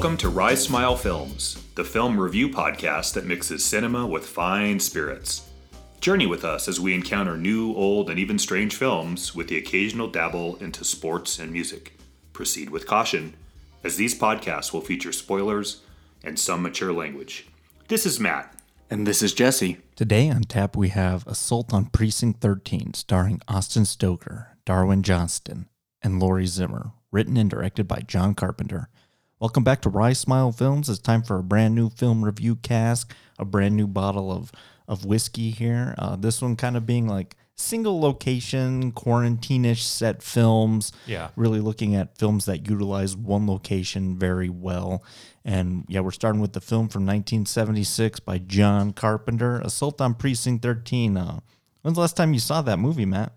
Welcome to Rise Smile Films, the film review podcast that mixes cinema with fine spirits. Journey with us as we encounter new, old, and even strange films with the occasional dabble into sports and music. Proceed with caution, as these podcasts will feature spoilers and some mature language. This is Matt. And this is Jesse. Today on tap we have Assault on Precinct 13, starring Austin Stoker, Darwin Joston, and Laurie Zimmer, written and directed by John Carpenter. Welcome back to Rise Smile Films. It's time for a brand new film review cask, a brand new bottle of of whiskey here. Uh, this one kind of being like single location, quarantine-ish set films. Yeah. Really looking at films that utilize one location very well. And yeah, we're starting with the film from 1976 by John Carpenter, Assault on Precinct 13. Uh, when's the last time you saw that movie, Matt?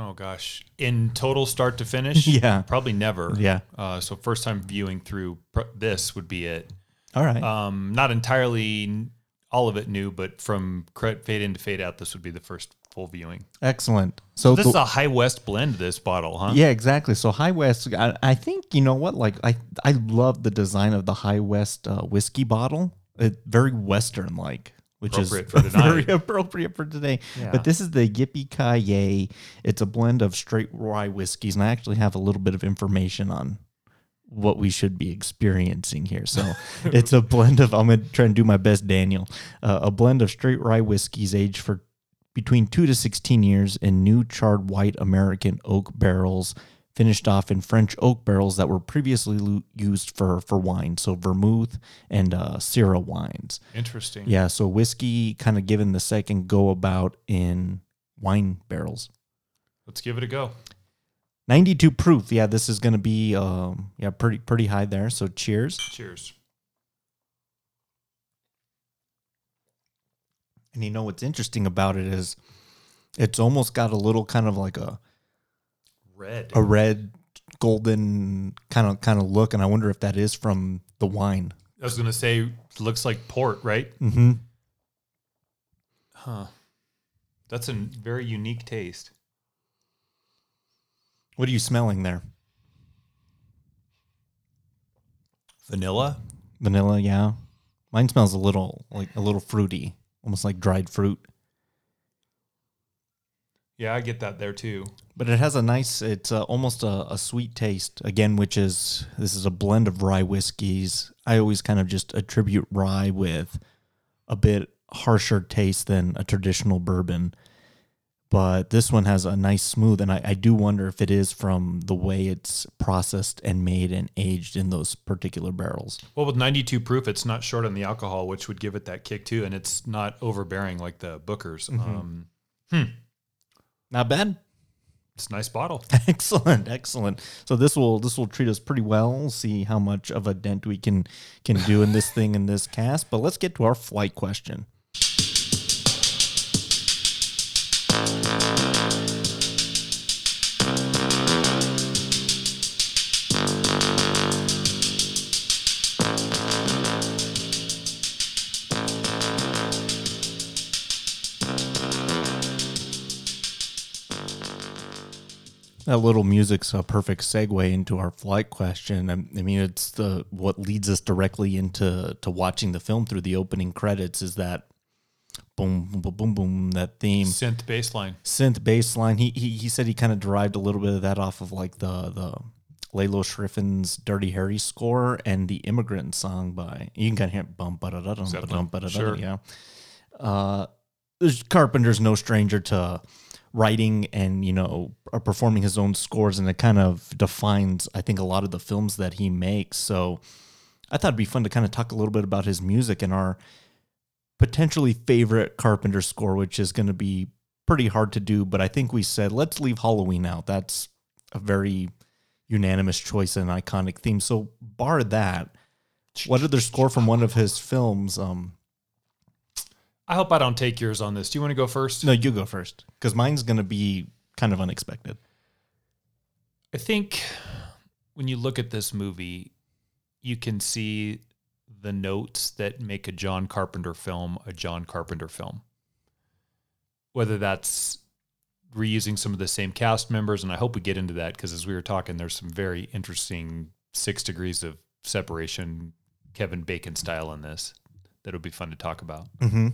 Oh gosh, in total, start to finish, Yeah. probably never. Yeah. Uh, so first time viewing through pr- this would be it. All right. Um, not entirely all of it new, but from fade in to fade out, this would be the first full viewing. Excellent. So This the- is a High West blend. This bottle, huh? Yeah, exactly. So High West, I, I think you know what? Like I, I love the design of the High West uh, whiskey bottle. It very Western like, which is for very appropriate for today. But this is the Yippee Ki It's a blend of straight rye whiskeys, and I actually have a little bit of information on what we should be experiencing here. So it's a blend of. I'm gonna try and do my best, Daniel. Uh, a blend of straight rye whiskeys aged for between two to 16 years in new charred white American oak barrels, finished off in French oak barrels that were previously used for, for wine, so vermouth and uh, Syrah wines. Interesting. Yeah, so whiskey kind of given the second go about in wine barrels. Let's give it a go. 92 proof. Yeah, this is going to be um, yeah pretty pretty high there. So cheers. Cheers. And you know what's interesting about it is it's almost got a little kind of like a Red. a red golden kind of kind of look and i wonder if that is from the wine I was gonna say, looks like port, right? mm-hmm. Huh. That's a very unique taste. what are you smelling there Vanilla. vanilla yeah mine smells a little like a little fruity almost like dried fruit Yeah, I get that there too. but it has a nice it's uh, almost a, a sweet taste again which is this is a blend of rye whiskeys i always kind of just attribute rye with a bit harsher taste than a traditional bourbon. But this one has a nice smooth and I, I do wonder if it is from the way it's processed and made and aged in those particular barrels. Well, with 92 proof, it's not short on the alcohol, which would give it that kick too, and it's not overbearing like the Booker's. Um, not bad. It's a nice bottle. excellent excellent. So this will this will treat us pretty well. We'll see how much of a dent we can can do in this thing in this cast but let's get to our flight question That little music's a perfect segue into our flight question. I I mean, it's the what leads us directly into to watching the film through the opening credits is that boom, boom, boom, boom, that theme Synth baseline. synth bass line. He he he said he kind of derived a little bit of that off of like the the Lalo Schifrin's Dirty Harry score and the Immigrant song by you can kind of hear bum ba da da dum ba dum ba da da yeah. Uh, Carpenter's no stranger to writing and you know uh, performing his own scores, and it kind of defines I think a lot of the films that he makes. So I thought it'd be fun to kind of talk a little bit about his music and our potentially favorite Carpenter score, which is going to be pretty hard to do. But I think we said let's leave Halloween out. That's a very unanimous choice and iconic theme. So bar that, what other score from one of his films? Um, I hope I don't take yours on this. Do you want to go first? no, you go first because mine's going to be kind of unexpected. I think when you look at this movie, you can see the notes that make a John Carpenter film a John Carpenter film. Whether that's reusing some of the same cast members, and I hope we get into that because as we were talking, there's some very interesting six degrees of separation, Kevin Bacon style in this that would be fun to talk about. Mm-hmm.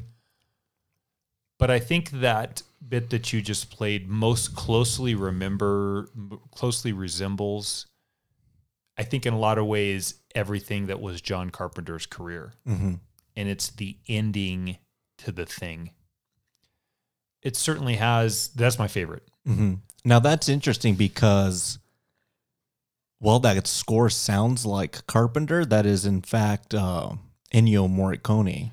But I think that bit that you just played most closely remember, closely resembles, I think in a lot of ways, everything that was John Carpenter's career. Mm-hmm. And it's the ending to the thing. It certainly has, that's my favorite. Mm-hmm. Now that's interesting because, well, that score sounds like Carpenter. That is, in fact, uh, Ennio Morricone,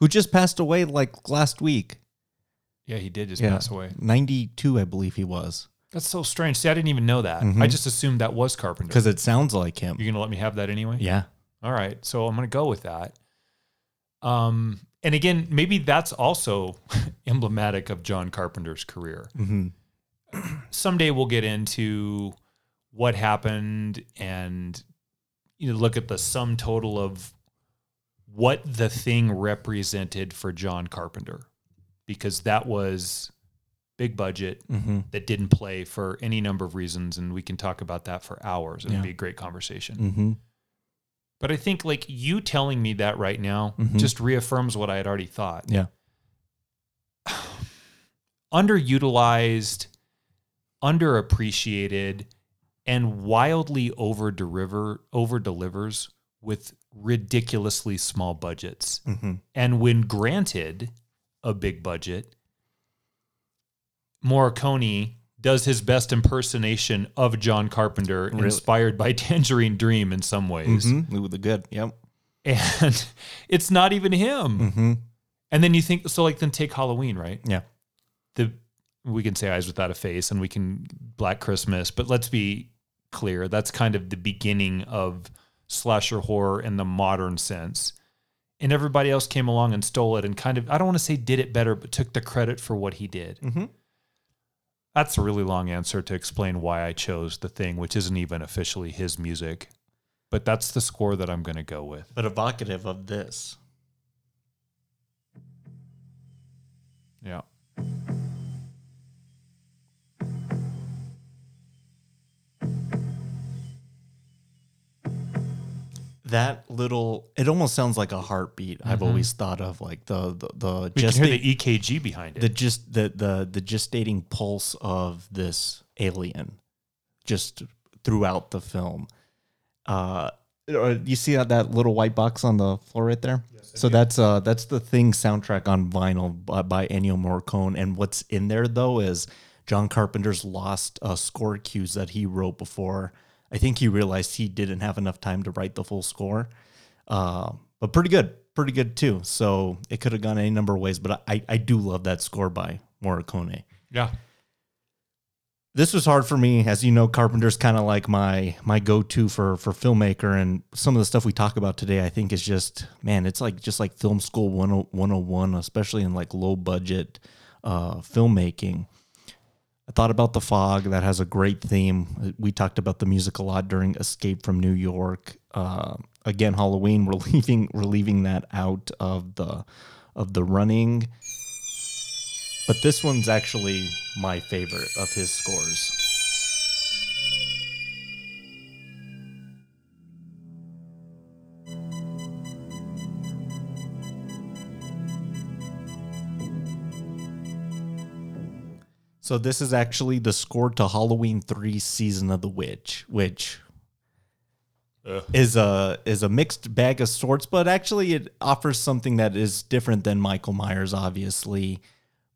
who just passed away like last week. Yeah, he did just Yeah. pass away. 92, I believe he was. That's so strange. See, I didn't even know that. Mhm. I just assumed that was Carpenter. Because it sounds like him. You're going to let me have that anyway? Yeah. All right. So I'm going to go with that. Um, and again, maybe that's also emblematic of John Carpenter's career. Mm-hmm. Someday we'll get into what happened and you know, look at the sum total of what the thing represented for John Carpenter, because that was big budget Mm-hmm. that didn't play for any number of reasons. And we can talk about that for hours. It'd Yeah. be a great conversation. Mm-hmm. But I think like you telling me that right now Mhm. just reaffirms what I had already thought. Yeah. Underutilized, underappreciated, and wildly over deliver over delivers with ridiculously small budgets. Mm-hmm. And when granted a big budget, Morricone does his best impersonation of John Carpenter, Really? inspired by Tangerine Dream in some ways. Mm-hmm. Ooh, the good. Yep. And it's not even him. Mm-hmm. And then you think, so like, then take Halloween, right? Yeah. The we can say Eyes Without a Face and we can Black Christmas, but let's be clear, that's kind of the beginning of slasher horror in the modern sense. And everybody else came along and stole it and kind of, I don't want to say did it better, but took the credit for what he did. Mm-hmm. That's a really long answer to explain why I chose the thing, which isn't even officially his music. But that's the score that I'm going to go with. But evocative of this. Yeah. That little, it almost sounds like a heartbeat. I've Mhm. always thought of like the the, the We just can hear the EKG behind it. the just the the the gestating pulse of this alien just throughout the film uh uh, you see that, that little white box on the floor right there yes, so that's uh that's the thing soundtrack on vinyl by, by Ennio Morricone and what's in there though is John Carpenter's lost uh, score cues that he wrote before I think he realized he didn't have enough time to write the full score uh, but pretty good, pretty good too. So it could have gone any number of ways, but I, I do love that score by Morricone. yeah. This was hard for me, as you know. Carpenter's kind of like my my go to for for filmmaker, and some of the stuff we talk about today, I think is just man, it's like just like film school 10 101, especially in like low budget uh, filmmaking. I thought about the fog that has a great theme. We talked about the music a lot during Escape from New York. Uh, again, Halloween. We're leaving we're leaving that out of the of the running. But this one's actually my favorite of his scores. So this is actually the score to Halloween 3 Season of the Witch, which Ugh. is a is a mixed bag of sorts, but actually it offers something that is different than Michael Myers, obviously.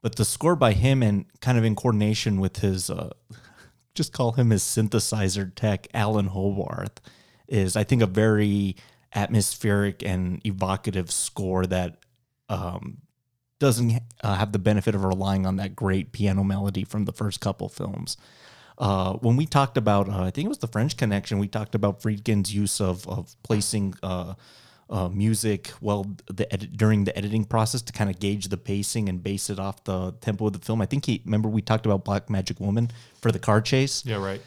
But the score by him and kind of in coordination with his, uh, just call him his synthesizer tech, Alan Howarth, is I think a very atmospheric and evocative score that um, doesn't uh, have the benefit of relying on that great piano melody from the first couple films. Uh, when we talked about, uh, I think it was the French Connection, we talked about Friedkin's use of of placing uh, uh, music well the edit, during the editing process to kind of gauge the pacing and base it off the tempo of the film. I think he remember we talked about Black Magic Woman for the car chase. Yeah, right.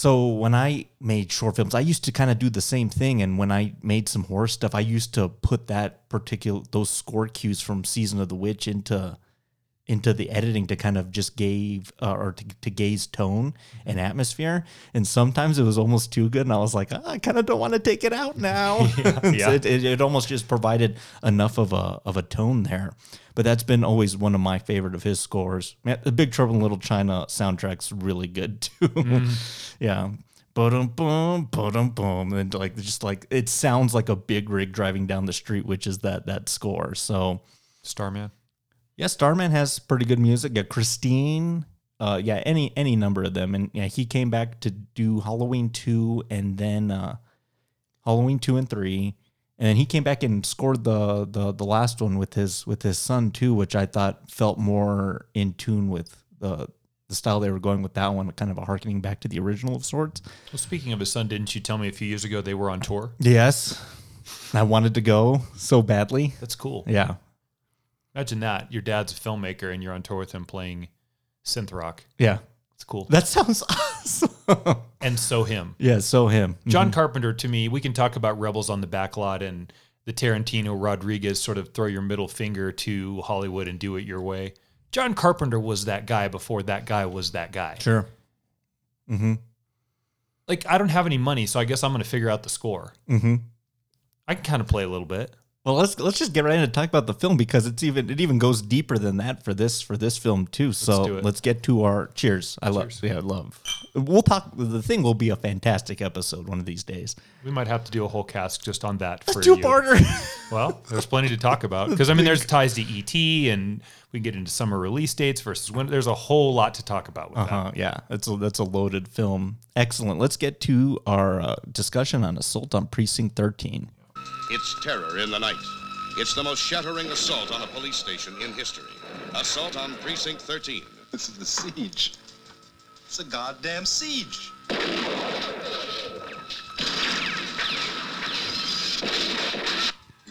So when I made short films, I used to kind of do the same thing. And when I made some horror stuff, I used to put that particular those score cues from Season of the Witch into into the editing to kind of just gave uh, or to, to gaze tone and atmosphere. And sometimes it was almost too good, and I was like, "Ah, I kind of don't want to take it out now. So yeah. it, it, it almost just provided enough of a of a tone there. But that's been always one of my favorite of his scores. Man, the Big Trouble in Little China soundtrack's really good too. yeah. Boom, boom, boom, boom, and like just like it sounds like a big rig driving down the street, which is that that score. So Starman. Yeah, Starman has pretty good music. Yeah, Christine. Uh, yeah, any any number of them, and yeah, he came back to do Halloween two, and then uh, Halloween two and three, and then he came back and scored the the the last one with his with his son too, which I thought felt more in tune with the the style they were going with that one, kind of a harkening back to the original of sorts. Well, speaking of his son, didn't you tell me a few years ago they were on tour? Yes, I wanted to go so badly. That's cool. Yeah, Imagine that. Your dad's a filmmaker and you're on tour with him playing synth rock. yeah, It's cool. that sounds awesome. And so him. yeah, so him. John Carpenter, to me, we can talk about Rebels on the Backlot and the Tarantino Rodriguez sort of throw your middle finger to Hollywood and do it your way. John Carpenter was that guy before that guy was that guy. Sure. Mm-hmm. Like, I don't have any money, so I guess I'm going to figure out the score. Mm-hmm. I can kind of play a little bit. Well, let's let's just get right into talk about the film because it's even it even goes deeper than that for this for this film too. So it. let's get to our cheers. I love yeah, I love. We'll talk. The thing will be a fantastic episode one of these days. We might have to do a whole cast just on that for Two parter. Well, there's plenty to talk about because I mean, there's ties to ET, and we can get into summer release dates versus when. There's a whole lot to talk about with that. Uh-huh, yeah, that's a that's a loaded film. Excellent. Let's get to our uh, discussion on Assault on Precinct 13. It's terror in the night. It's the most shattering assault on a police station in history. Assault on Precinct 13. This is the siege. It's a goddamn siege. You're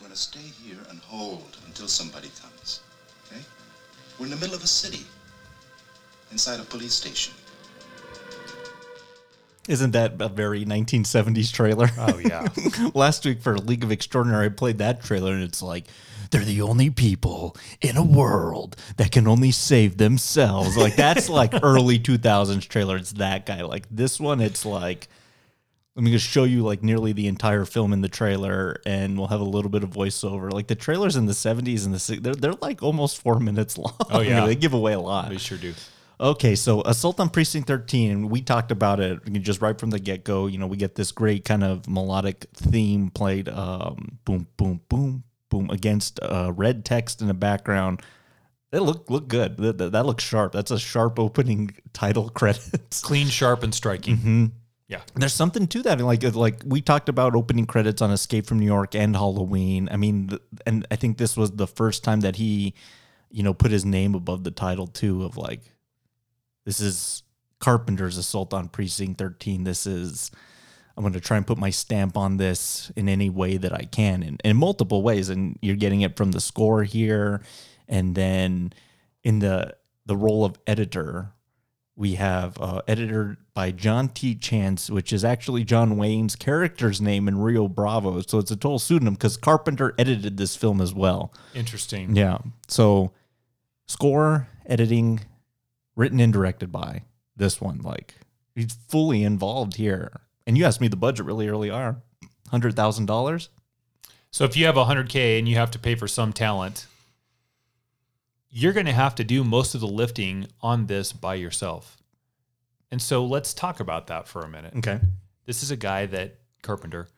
gonna stay here and hold until somebody comes. Okay? We're in the middle of a city. Inside a police station. Isn't that a very 1970s trailer? Oh yeah, Last week for League of Extraordinary, I played that trailer, and it's like they're the only people in a world that can only save themselves. Like that's like early 2000s trailer. It's that guy. Like this one, it's like let me just show you like nearly the entire film in the trailer, and we'll have a little bit of voiceover. Like the trailers in the 70s and the they're they're like almost four minutes long. Oh, yeah. they give away a lot. they sure do. Okay, so Assault on Precinct 13, and we talked about it just right from the get go. You know, we get this great kind of melodic theme played um, boom, boom, boom, boom against uh, red text in the background. It look look good. That, that, that looks sharp. That's a sharp opening title credits. Clean, sharp, and striking. Mm-hmm. Yeah, There's something to that. Like like we talked about opening credits on Escape from New York and Halloween. I mean, th- and I think this was the first time that he, you know, put his name above the title too. Of like, this is Carpenter's Assault on Precinct 13. This is. I'm going to try and put my stamp on this in any way that I can, in, in multiple ways. And you're getting it from the score here, and then in the the role of editor, we have uh, editor by John T. Chance, which is actually John Wayne's character's name in Rio Bravo. So it's a total pseudonym because Carpenter edited this film as well. interesting. Yeah. So score, editing, written and directed by this one. Like he's fully involved here. And you asked me the budget really early on. Hundred thousand dollars. So if you have 100k and you have to pay for some talent, you're going to have to do most of the lifting on this by yourself. And so let's talk about that for a minute. Okay. This is a guy that Carpenter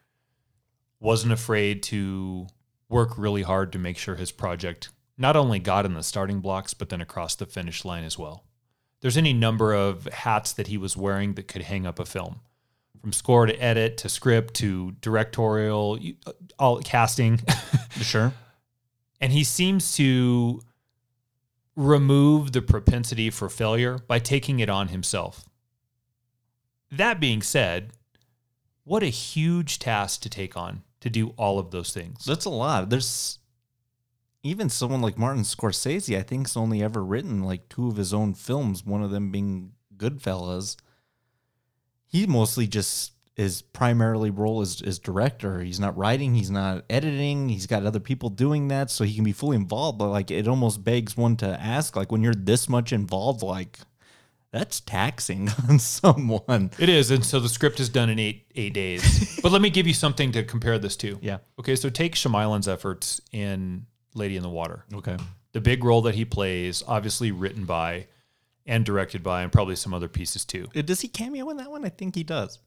wasn't afraid to work really hard to make sure his project not only got in the starting blocks, but then across the finish line as well. There's any number of hats that he was wearing that could hang up a film from score to edit to script to directorial, you- uh, all casting. Sure. and he seems to remove the propensity for failure by taking it on himself. That being said, what a huge task to take on to do all of those things. That's a lot. There's even someone like Martin Scorsese, I think's only ever written like two of his own films, one of them being Goodfellas. He mostly just his primarily role is is director. He's not writing, he's not editing, he's got other people doing that, so he can be fully involved. But like it almost begs one to ask, like when you're this much involved, like that's taxing on someone. It is, and so the script is done in eight eight days. but let me give you something to compare this to. Yeah. Okay, so take Shyamalan's efforts in Lady in the Water. Okay. The big role that he plays, obviously written by and directed by, and probably some other pieces too. Does he cameo in that one? I think he does.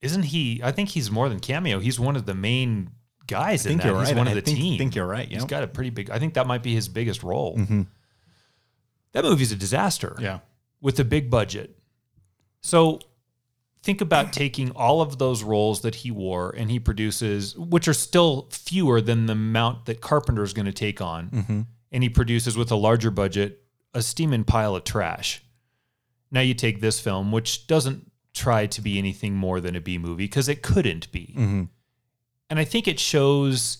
Isn't he? I think he's more than cameo. He's one of the main guys I think in that. you're He's right. one of the think, team. think you're right. Yeah. He's got a pretty big. I think that might be his biggest role. Mm-hmm. That movie's a disaster. yeah. with a big budget. So think about taking all of those roles that he wore and he produces, which are still fewer than the amount that Carpenter is going to take on, Mm-hmm. and he produces with a larger budget a steaming pile of trash. Now you take this film, which doesn't try to be anything more than a B movie because it couldn't be. Mm-hmm. And I think it shows,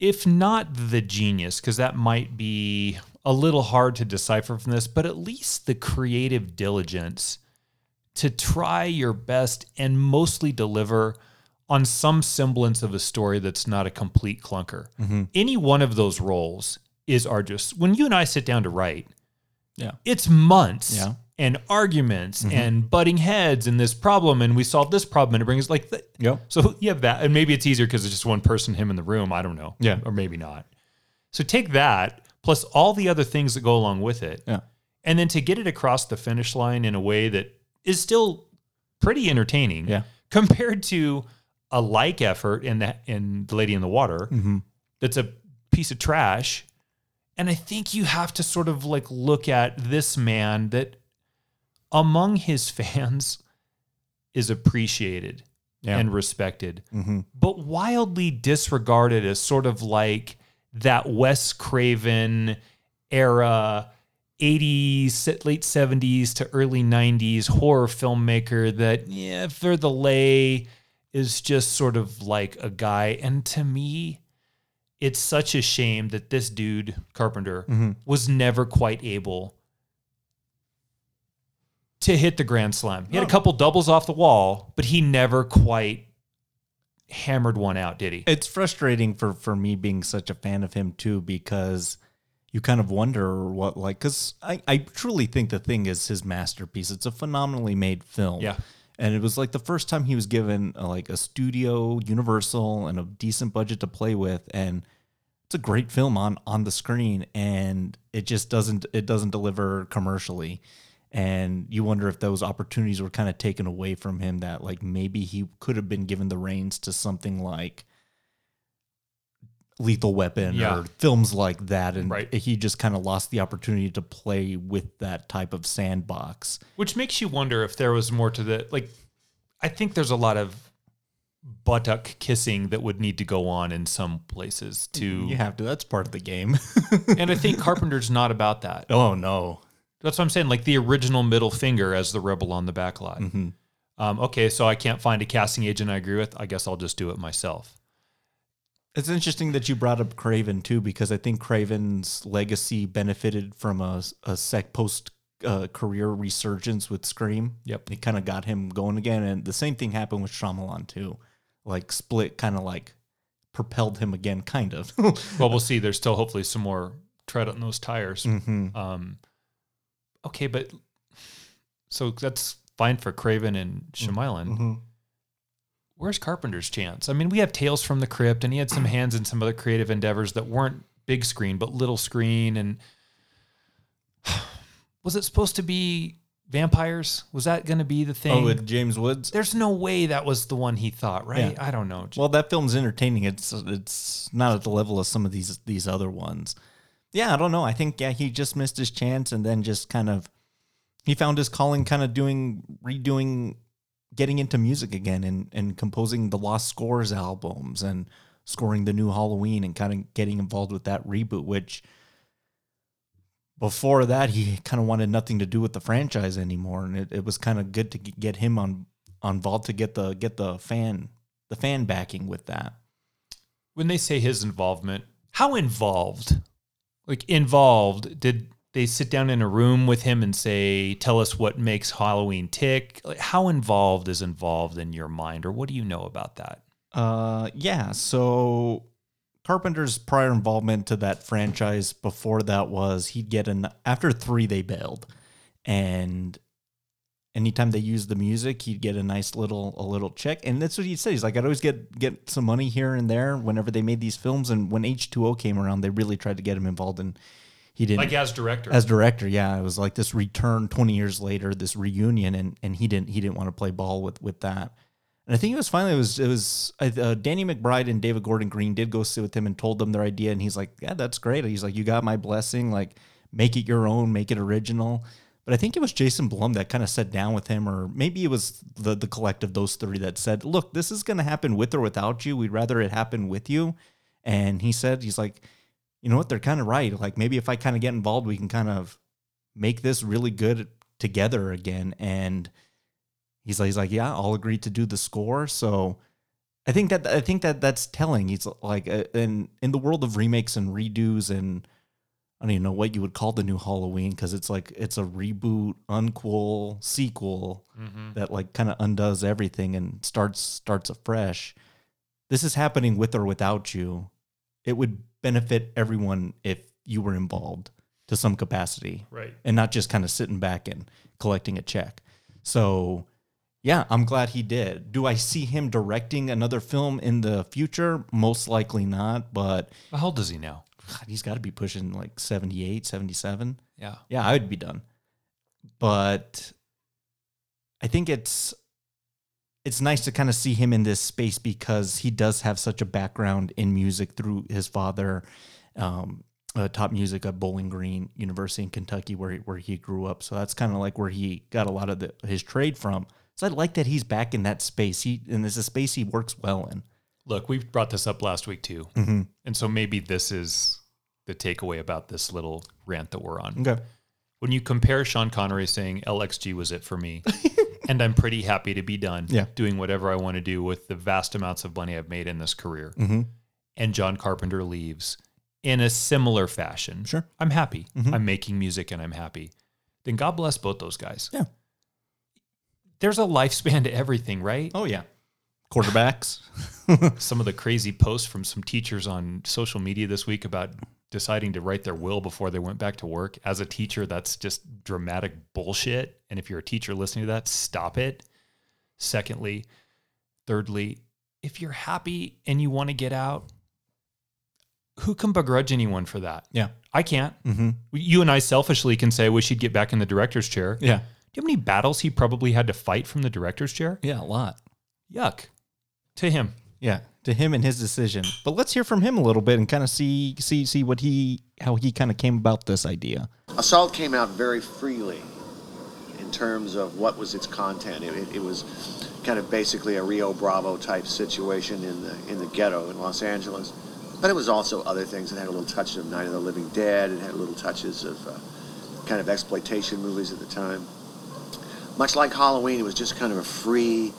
if not the genius, because that might be a little hard to decipher from this, but at least the creative diligence to try your best and mostly deliver on some semblance of a story that's not a complete clunker. Mm-hmm. Any one of those roles is arduous. When you and I sit down to write, Yeah. it's months Yeah. and arguments and butting heads and this problem and we solve this problem and it brings like th- Yep. so you have that and maybe it's easier because it's just one person him in the room i don't know Yeah. or maybe not so take that plus all the other things that go along with it Yeah. and then to get it across the finish line in a way that is still pretty entertaining Yeah. compared to a like effort in the in the lady in the water Mm-hmm. that's a piece of trash. And I think you have to sort of like look at this man that among his fans is appreciated Yeah. and respected, Mm-hmm. but wildly disregarded as sort of like that Wes Craven era 80s, late 70s to early 90s horror filmmaker that, yeah, for the lay is just sort of like a guy. And to me, it's such a shame that this dude, Carpenter, Mhm. was never quite able to hit the grand slam. He had a couple doubles off the wall, but he never quite hammered one out, did he? It's frustrating for for me being such a fan of him too because you kind of wonder what like because I I truly think the thing is his masterpiece. It's a phenomenally made film. Yeah. And it was like the first time he was given uh, like a studio, Universal, and a decent budget to play with, and it's a great film on on the screen, and it just doesn't it doesn't deliver commercially, and you wonder if those opportunities were kind of taken away from him. That like maybe he could have been given the reins to something like Lethal Weapon Yeah. or films like that, and Right. he just kind of lost the opportunity to play with that type of sandbox. Which makes you wonder if there was more to the like. I think there's a lot of buttock kissing that would need to go on in some places to. You have to. That's part of the game. And I think Carpenter's not about that. oh no. That's what I'm saying. Like the original middle finger as the rebel on the back lot. Mhm. Um, okay, so I can't find a casting agent I agree with. I guess I'll just do it myself. It's interesting that you brought up Craven too, because I think Craven's legacy benefited from a, a sec post uh, career resurgence with Scream. Yep. It kind of got him going again, and the same thing happened with Shyamalan too. Like Split, kind of like propelled him again, kind of. Well, we'll see. There's still hopefully some more tread on those tires. Mhm. Um, okay, but so that's fine for Craven and Shyamalan. Mhm. Where's Carpenter's chance? I mean, we have Tales from the Crypt, and he had some hands in some other creative endeavors that weren't big screen, but little screen. And was it supposed to be vampires? Was that going to be the thing? Oh, with James Woods. There's no way that was the one he thought, right? Yeah. I don't know. Well, that film's entertaining. It's it's not at the level of some of these these other ones. Yeah, I don't know. I think yeah, he just missed his chance and then just kind of he found his calling kind of doing redoing getting into music again and and composing the Lost Scores albums and scoring the new Halloween and kind of getting involved with that reboot which before that he kind of wanted nothing to do with the franchise anymore and it, it was kind of good to get him on on involved to get the get the fan the fan backing with that when they say his involvement, how involved? Like involved? Did they sit down in a room with him and say, "Tell us what makes Halloween tick." Like, how involved is involved in your mind, or what do you know about that? Uh, yeah. So Carpenter's prior involvement to that franchise before that was he'd get an after three they bailed, and anytime they used the music, he'd get a nice little a little check, and that's what he said. He's like, I'd always get get some money here and there whenever they made these films, and when H two O came around, they really tried to get him involved, and he didn't. Like as director, as director, yeah, it was like this return twenty years later, this reunion, and and he didn't he didn't want to play ball with with that. And I think it was finally it was it was uh, Danny McBride and David Gordon Green did go sit with him and told them their idea, and he's like, yeah, that's great. He's like, you got my blessing, like make it your own, make it original. But I think it was Jason Blum that kind of sat down with him, or maybe it was the the collective those three that said, look, this is going to happen with or without you. We'd rather it happen with you. And he said, he's like, you know what? They're kind of right. Like maybe if I kind of get involved, we can kind of make this really good together again. And he's like, he's like, yeah, I'll agree to do the score. So I think that I think that that's telling. He's like, uh, in in the world of remakes and redos, and I don't even know what you would call the new Halloween because it's like it's a reboot, unquel, sequel that like kind of undoes everything and starts starts afresh. This is happening with or without you. It would benefit everyone if you were involved to some capacity right? and not just kind of sitting back and collecting a check. So, yeah, I'm glad he did. Do I see him directing another film in the future? Most likely not, but How old is he now? God, he's got to be pushing like 78, 77. Yeah, Yeah, I would be done. But I think it's it's nice to kind of see him in this space because he does have such a background in music through his father. Um, uh, taught music at Bowling Green University in Kentucky, where he, where he grew up. So that's kind of like where he got a lot of the, his trade from. So I like that he's back in that space. He and it's a space he works well in. look, we brought this up last week too, Mm-hmm. and so maybe this is the takeaway about this little rant that we're on. Okay. When you compare Sean Connery saying LXG was it for me, and I'm pretty happy to be done Yeah. doing whatever I want to do with the vast amounts of money I've made in this career, Mm-hmm. and John Carpenter leaves in a similar fashion. Sure. I'm happy. Mhm. I'm making music and I'm happy. Then God bless both those guys. Yeah. There's a lifespan to everything, right? Oh yeah. Quarterbacks. some of the crazy posts from some teachers on social media this week about deciding to write their will before they went back to work. As a teacher, that's just dramatic bullshit. And if you're a teacher listening to that, stop it. Secondly, thirdly, if you're happy and you want to get out, who can begrudge anyone for that? yeah. I can't. Mm-hmm. You and I selfishly can say, wish he'd get back in the director's chair. Yeah. Do you have any battles he probably had to fight from the director's chair? Yeah. A lot. Yuck. To him. Yeah, to him and his decision. But let's hear from him a little bit and kind of see see see what he how he kind of came about this idea. Assault came out very freely in terms of what was its content. It, it, it was kind of basically a Rio Bravo type situation in the in the ghetto in Los Angeles, but it was also other things. It had a little touch of Night of the Living Dead. It had little touches of uh, kind of exploitation movies at the time. Much like Halloween, it was just kind of a free,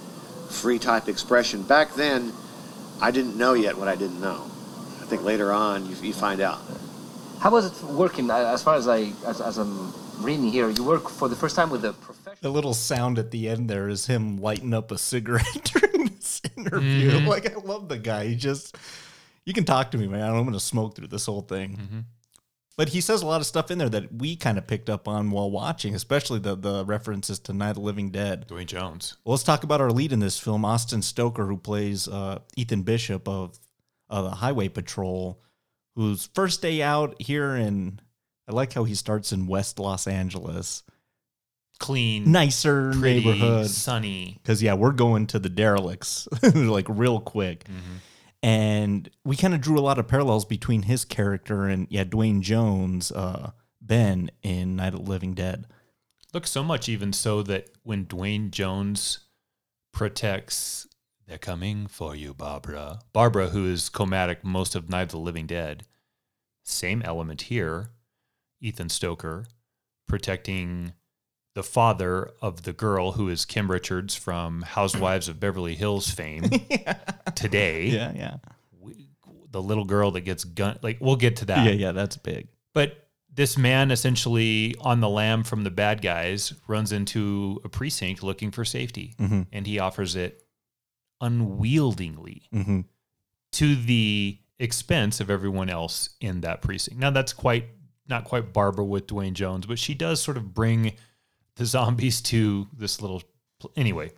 free type expression. Back then, I didn't know yet what I didn't know. I think later on you, you find out. How was it working? As far as I, as, as I'm reading here, you work for the first time with a professional. The little sound at the end there is him lighting up a cigarette during this interview. Mm-hmm. Like I love the guy. He just you can talk to me, man. I'm going to smoke through this whole thing. Mm-hmm. But he says a lot of stuff in there that we kind of picked up on while watching, especially the the references to Night of the Living Dead. Duane Jones. Well, let's talk about our lead in this film, Austin Stoker, who plays uh, Ethan Bishop of uh, the Highway Patrol, whose first day out here in. I like how he starts in West Los Angeles, Clean, nicer pretty, neighborhood. sunny. Because yeah, we're going to the derelicts like real quick, and we kind of drew a lot of parallels between his character and yeah, Duane Jones, uh, Ben in Night of the Living Dead. Look, so much even so that when Duane Jones protects, they're coming for you, Barbara. Barbara, who is comatic most of Night of the Living Dead, same element here. Ethan Stoker protecting the father of the girl who is Kim Richards from Housewives of Beverly Hills fame today. Yeah, yeah, We- the little girl that gets gun like we'll get to that. yeah, yeah. That's big. But this man essentially on the lam from the bad guys runs into a precinct looking for safety Mm-hmm. and he offers it unwieldingly Mm-hmm. to the expense of everyone else in that precinct. Now that's quite not quite Barbara with Duane Jones, but she does sort of bring the zombies to this little pl- anyway.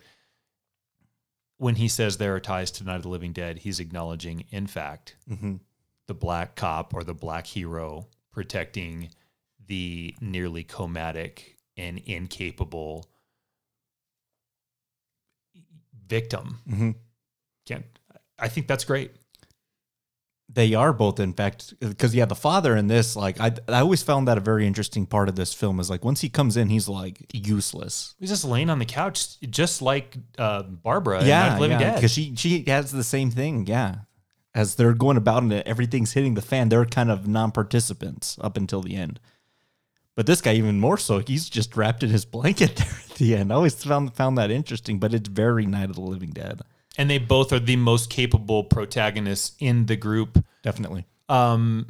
When he says there are ties to Night of the Living Dead, he's acknowledging, in fact, Mhm. the black cop or the black hero protecting the nearly comatic and incapable victim. Mm-hmm. Can't I think that's great. They are both, in fact, because yeah, the father in this, like, I I always found that a very interesting part of this film is like once he comes in, he's like useless. He's just laying on the couch, just like uh, Barbara. in yeah, of the Living yeah, Dead. because she she has the same thing. Yeah, as they're going about and everything's hitting the fan, they're kind of non-participants up until the end. But this guy even more so. He's just wrapped in his blanket there at the end. I always found found that interesting, but it's very Night of the Living Dead. And they both are the most capable protagonists in the group. Definitely. Um,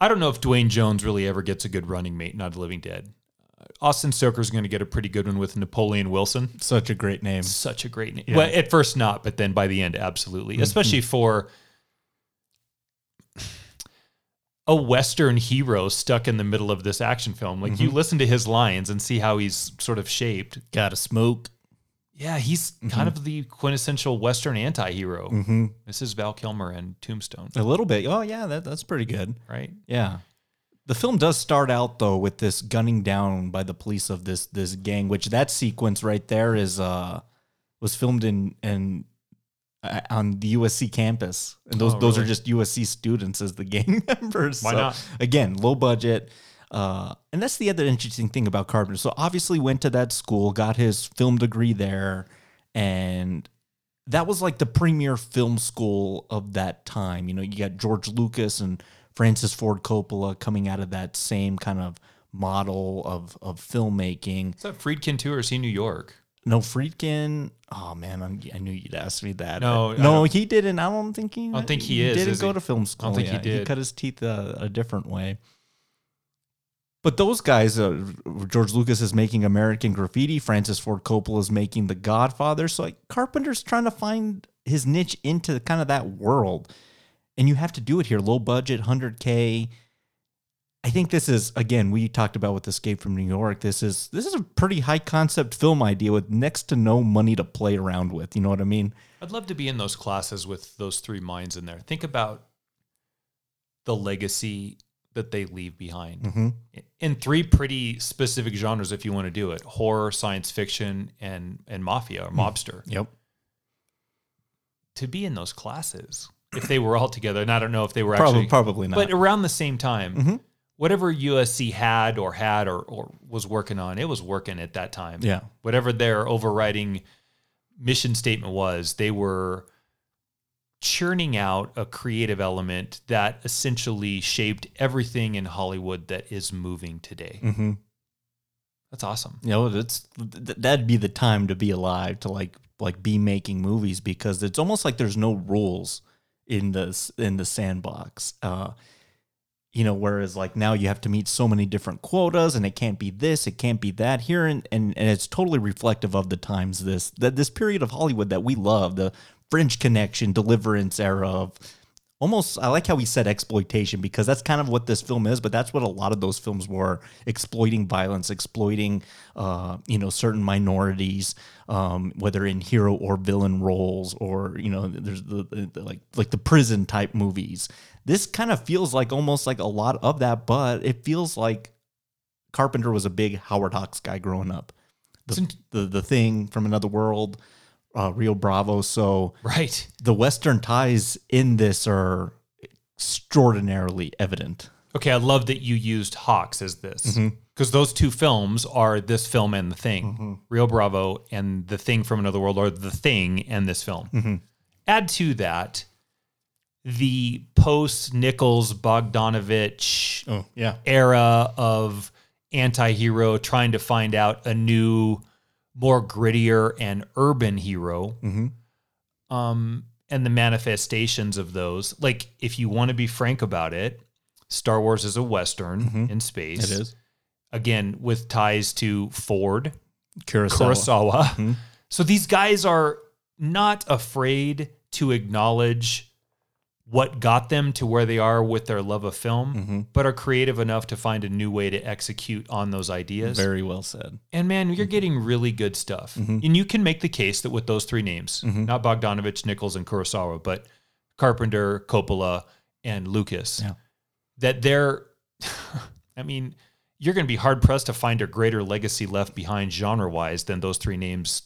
I don't know if Duane Jones really ever gets a good running mate. not the Living Dead. Uh, Austin Stoker's going to get a pretty good one with Napoleon Wilson. Such a great name. Such a great name. Yeah. Well, at first not, but then by the end, absolutely. Mm-hmm. Especially for a Western hero stuck in the middle of this action film. Like you mm-hmm. listen to his lines and see how he's sort of shaped. Gotta smoke. Yeah, he's kind of the quintessential Western anti-hero. Mm-hmm. This is Val Kilmer and Tombstone, A little bit. Oh yeah, that, that's pretty good. right? Yeah. The film does start out though with this gunning down by the police of this this gang, which that sequence right there is uh was filmed in in uh, on the USC campus, and those Oh, those are just USC students as the gang members. Why So, not? Again, low budget. Uh, and that's the other interesting thing about Carpenter. So obviously went to that school, got his film degree there, and that was like the premier film school of that time. You know, you got George Lucas and Francis Ford Coppola coming out of that same kind of model of of filmmaking. Is that Friedkin too, or is he New York? No Friedkin. Oh man, I'm, I knew you'd ask me that. No, no, he didn't. I don't think he. I don't think he is, Didn't is go he? to film school. I don't think he yeah. He cut his teeth a, a different way. But those guys, uh, George Lucas is making American Graffiti. Francis Ford Coppola is making The Godfather. So like Carpenter's trying to find his niche into kind of that world, and you have to do it here. Low budget, hundred k. I think this is again we talked about with Escape from New York. This is this is a pretty high concept film idea with next to no money to play around with. You know what I mean? I'd love to be in those classes with those three minds in there. Think about the legacy that they leave behind Mm-hmm. in three pretty specific genres. If you want to do it, horror, science fiction, and and mafia or mobster. Yep. To be in those classes, if they were all together, and I don't know if they were Probably actually, probably not. but around the same time, Mhm. whatever USC had or had or, or was working on, it was working at that time. yeah. Whatever their overriding mission statement was, they were churning out a creative element that essentially shaped everything in Hollywood that is moving today. Mm-hmm. That's awesome. You know, it's th- that'd be the time to be alive to like like be making movies because it's almost like there's no rules in this in the sandbox. Uh, you know, whereas like now you have to meet so many different quotas and it can't be this, it can't be that here, and and, and it's totally reflective of the times this that this period of Hollywood that we love, the French Connection, Deliverance era of almost I like how he said exploitation because that's kind of what this film is, but that's what a lot of those films were exploiting violence, exploiting uh, you know certain minorities, um, whether in hero or villain roles, or you know there's the, the, the like like the prison type movies. This kind of feels like almost like a lot of that, but it feels like Carpenter was a big Howard Hawks guy growing up. The the, the thing from another world, uh, Rio Bravo. So Right. the Western ties in this are extraordinarily evident. Okay, I love that you used Hawks as this Mm-hmm. because those two films are this film and the thing. Rio Bravo and the thing from another world are the thing and this film. Mm-hmm. Add to that the post Nichols Bogdanovich Oh yeah, era of anti-hero trying to find out a new more grittier and urban hero um and the manifestations of those like if you want to be frank about it Star Wars is a western in space. Mm-hmm. It is again with ties to Ford, Kurosawa. Kurosawa. Mm-hmm. So these guys are not afraid to acknowledge what got them to where they are with their love of film, Mm-hmm. but are creative enough to find a new way to execute on those ideas. Very well said. and man, Mm-hmm. you're getting really good stuff. And you can make the case that with those three names, Mm-hmm. not Bogdanovich, Nichols, and Kurosawa, but Carpenter, Coppola, and Lucas, Yeah. that they're, I mean, you're going to be hard pressed to find a greater legacy left behind genre wise than those three names,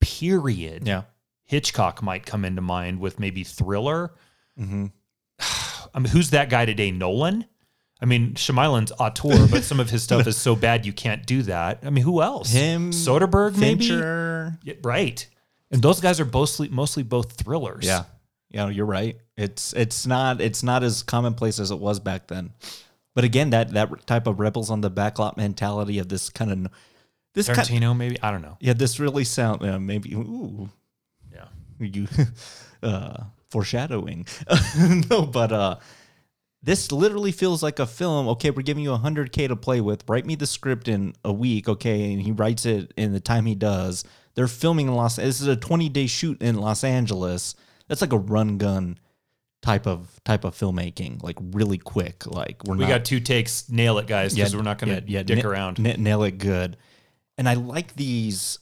period. Yeah. Hitchcock might come into mind with maybe Thriller. Mm-hmm. I mean, who's that guy today? Nolan? I mean, Shyamalan's auteur, but some of his stuff is so bad you can't do that. I mean, who else? Him, Soderbergh, maybe? Yeah, right. And those guys are mostly mostly both thrillers. Yeah. Yeah, you're right. It's it's not it's not as commonplace as it was back then. But again, that that type of rebels on the backlot mentality of this kind of this kind Tarantino, maybe I don't know. yeah, this really sound uh, maybe ooh Yeah, you uh foreshadowing. no, but uh this literally feels like a film. Okay, we're giving you 100k to play with. Write me the script in a week, okay? And he writes it in the time he does. They're filming in Los. This is a 20 day shoot in Los Angeles. That's like a run gun type of type of filmmaking, like really quick. Like we're we not, got two takes. Nail it, guys, because we're not going to yeah, dick na- around. na- nail it good. And I like these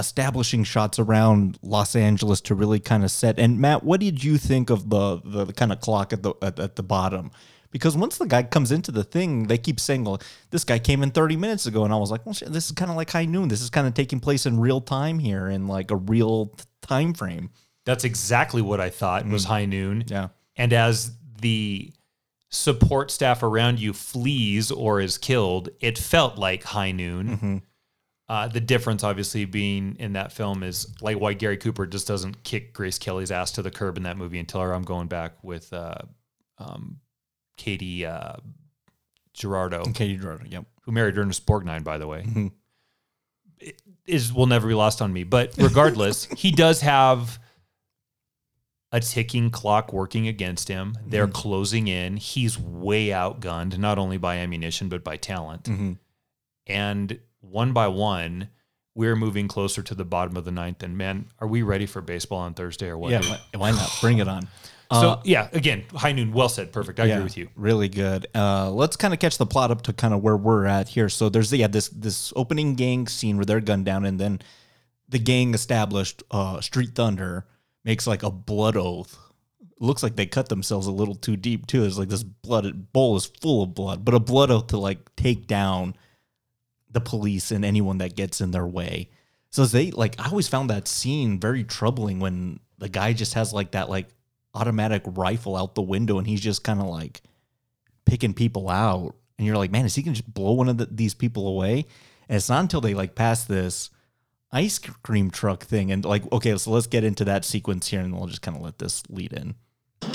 establishing shots around Los Angeles to really kind of set. And Matt, what did you think of the the, kind of clock at the at, at the bottom? Because once the guy comes into the thing, they keep saying, "Well, this guy came in 30 minutes ago," and I was like, "Well, shit, this is kind of like High Noon. This is kind of taking place in real time here, in like a real time frame." That's exactly what I thought was mm. high noon. Yeah. And as the support staff around you flees or is killed, it felt like high noon. Mm-hmm. Uh, the difference, obviously, being in that film is like why Gary Cooper just doesn't kick Grace Kelly's ass to the curb in that movie and tell her I'm going back with uh, um, Katie uh, Gerardo, Okay, Jurado. Yep. who married Ernest Borgnine, by the way. It Is will never be lost on me. But regardless, he does have a ticking clock working against him. They're closing in. He's way outgunned, not only by ammunition but by talent. And one by one, we're moving closer to the bottom of the ninth. And man, are we ready for baseball on Thursday or what? Yeah. why- not? Bring it on. So yeah, again, high noon. Well said. Perfect. I agree with you. Really good. Uh, let's kind of catch the plot up to kind of where we're at here. So there's yeah this this opening gang scene where they're gunned down, and then the gang established uh, Street Thunder makes like a blood oath. Looks like they cut themselves a little too deep too. It's like this blood bowl is full of blood, but a blood oath to like take down the police and anyone that gets in their way. So they like I always found that scene very troubling when the guy just has like that like automatic rifle out the window and he's just kind of like picking people out and you're like man is he gonna just blow one of the, these people away and it's not until they like pass this ice cream truck thing and like okay so let's get into that sequence here and we'll just kind of let this lead in Can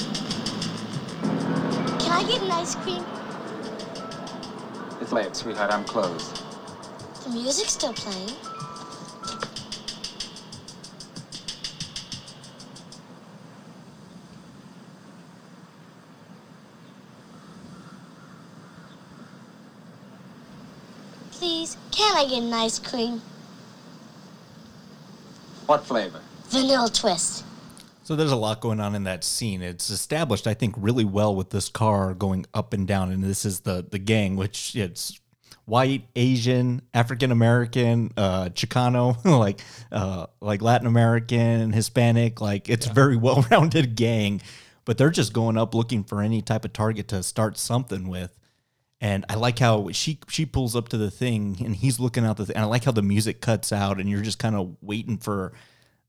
I get an ice cream? It's late, sweetheart. I'm closed. The music's still playing. Please, can I get an ice cream? What flavor? Vanilla twist. So there's a lot going on in that scene. It's established, I think, really well with this car going up and down, and this is the the gang, which it's white, Asian, African American, uh, Chicano, like uh, like Latin American, Hispanic. Like it's a very well rounded gang, but they're just going up looking for any type of target to start something with. And I like how she she pulls up to the thing, and he's looking out the. Th- and I like how the music cuts out, and you're just kind of waiting for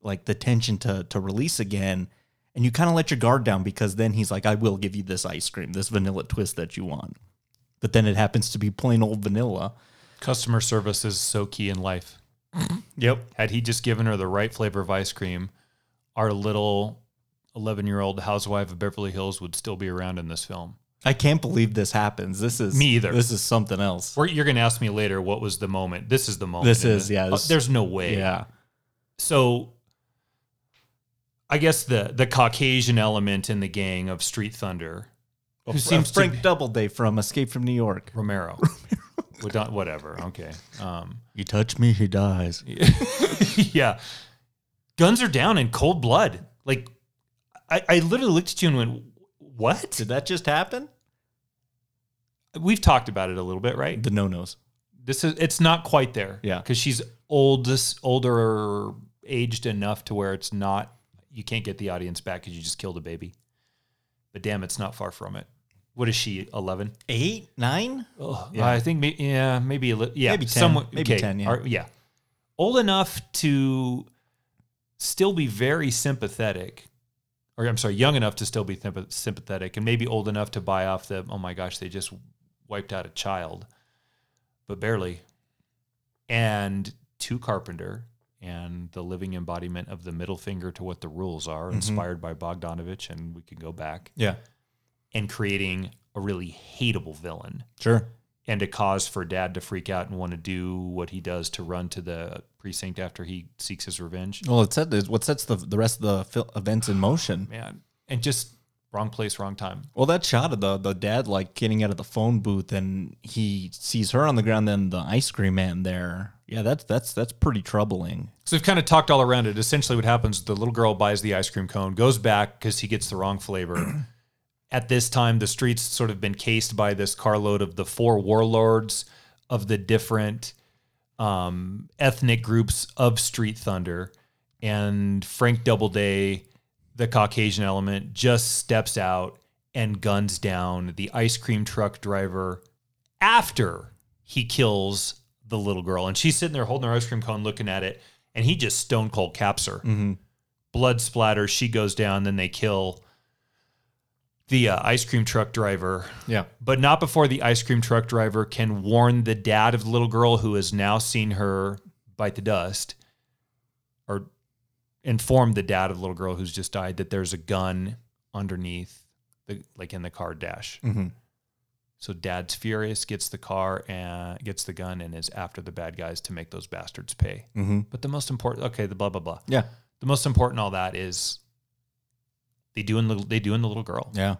like the tension to to release again and you kind of let your guard down because then he's like i will give you this ice cream this vanilla twist that you want but then it happens to be plain old vanilla Customer service is so key in life. yep Had he just given her the right flavor of ice cream, our little 11 year old housewife of Beverly Hills would still be around in this film. i can't believe this happens this is Me either. this is something else We're, you're going to ask me later what was the moment. This is the moment. This isn't it? yeah, Oh, this- there's no way. yeah So I guess the the Caucasian element in the gang of Street Thunder who seems Frank to Doubleday from Escape from New York. Romero. Well, don't- Whatever. Okay. Um, You touch me, he dies. yeah. Guns are down in cold blood. Like, I, I literally looked at you and went, "What?" Did that just happen? We've talked about it a little bit, right? The no nos. This is it's not quite there. Yeah. because she's oldest, older, aged enough to where it's not. You can't get the audience back because you just killed a baby. But damn, it's not far from it. What is she? Eleven? Eight, nine? Oh, Yeah. I think may, yeah, maybe a li- yeah, Maybe 10, somewhat maybe okay, 10, yeah. or- yeah, old enough to still be very sympathetic, or I'm sorry, young enough to still be thymp- sympathetic, and maybe old enough to buy off the oh my gosh, they just wiped out a child, but barely, and to Carpenter and the living embodiment of the middle finger to what the rules are, Mhm. inspired by Bogdanovich, and we can go back Yeah. And creating a really hateable villain Sure. and a cause for dad to freak out and want to do what he does to run to the precinct after he seeks his revenge. Well, it said what sets the the rest of the fil- events in motion. Man, and just wrong place, wrong time. Well, that shot of the the dad like getting out of the phone booth and he sees her on the ground, then the ice cream man there. Yeah, that's that's that's pretty troubling. So we've kind of talked all around it. Essentially, what happens: the little girl buys the ice cream cone, goes back because he gets the wrong flavor. At this time, the streets sort of been cased by this carload of the four warlords of the different um, ethnic groups of Street Thunder, and Frank Doubleday, the Caucasian element, just steps out and guns down the ice cream truck driver after he kills the little girl. And she's sitting there holding her ice cream cone, looking at it, and he just stone cold caps her. Mm-hmm. Blood splatters. She goes down. Then they kill the uh, ice cream truck driver. Yeah. But not before the ice cream truck driver can warn the dad of the little girl who has now seen her bite the dust or inform the dad of the little girl who's just died that there's a gun underneath the like in the car dash. Mm-hmm. So dad's furious, gets the car and gets the gun and is after the bad guys to make those bastards pay. Mm-hmm. But the most important, okay, the blah blah blah. Yeah. The most important all that is they doing the they doing the little girl. Yeah.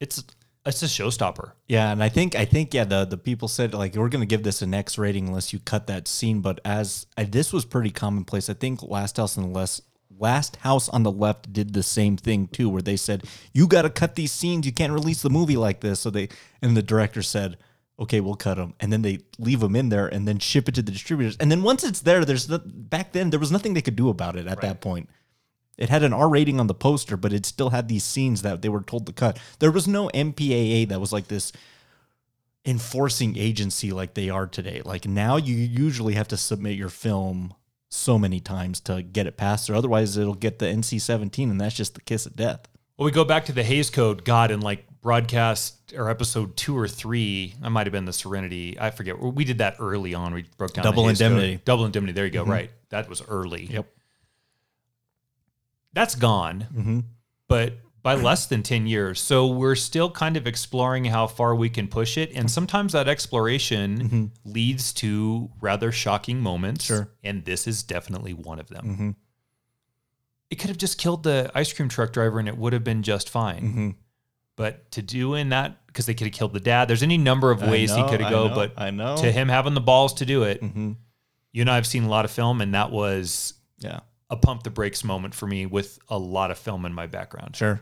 It's it's a showstopper. Yeah, and I think I think yeah the the people said like we're gonna give this an X rating unless you cut that scene, but as I, this was pretty commonplace. I think Last House on the Left, Last House on the Left did the same thing too, where they said you got to cut these scenes. You can't release the movie like this. So they and the director said. Okay, we'll cut them, and then they leave them in there, and then ship it to the distributors. And then once it's there, there's no, back then there was nothing they could do about it at that point. It had an R rating on the poster, but it still had these scenes that they were told to cut. There was no MPAA that was like this enforcing agency like they are today. Like now you usually have to submit your film so many times to get it passed, or otherwise it'll get the NC 17, and that's just the kiss of death. Well, we go back to the Hays Code. God, in like broadcast or episode two or three, I might have been the Serenity. I forget. We did that early on. We broke down the Double Hays Code. Indemnity. Double indemnity. There you go. Mhm. Right. That was early. Yep. That's gone. Mm-hmm. but by less than 10 years. So we're still kind of exploring how far we can push it. And sometimes that exploration leads to rather shocking moments. Sure. And this is definitely one of them. Mm-hmm. It could have just killed the ice cream truck driver and it would have been just fine. Mm-hmm. But to do in that, because they could have killed the dad, there's any number of ways know, he could have go. know, but I know. to him having the balls to do it, Mm-hmm. you and I have seen a lot of film, and that was Yeah. A pump the brakes moment for me with a lot of film in my background. Sure.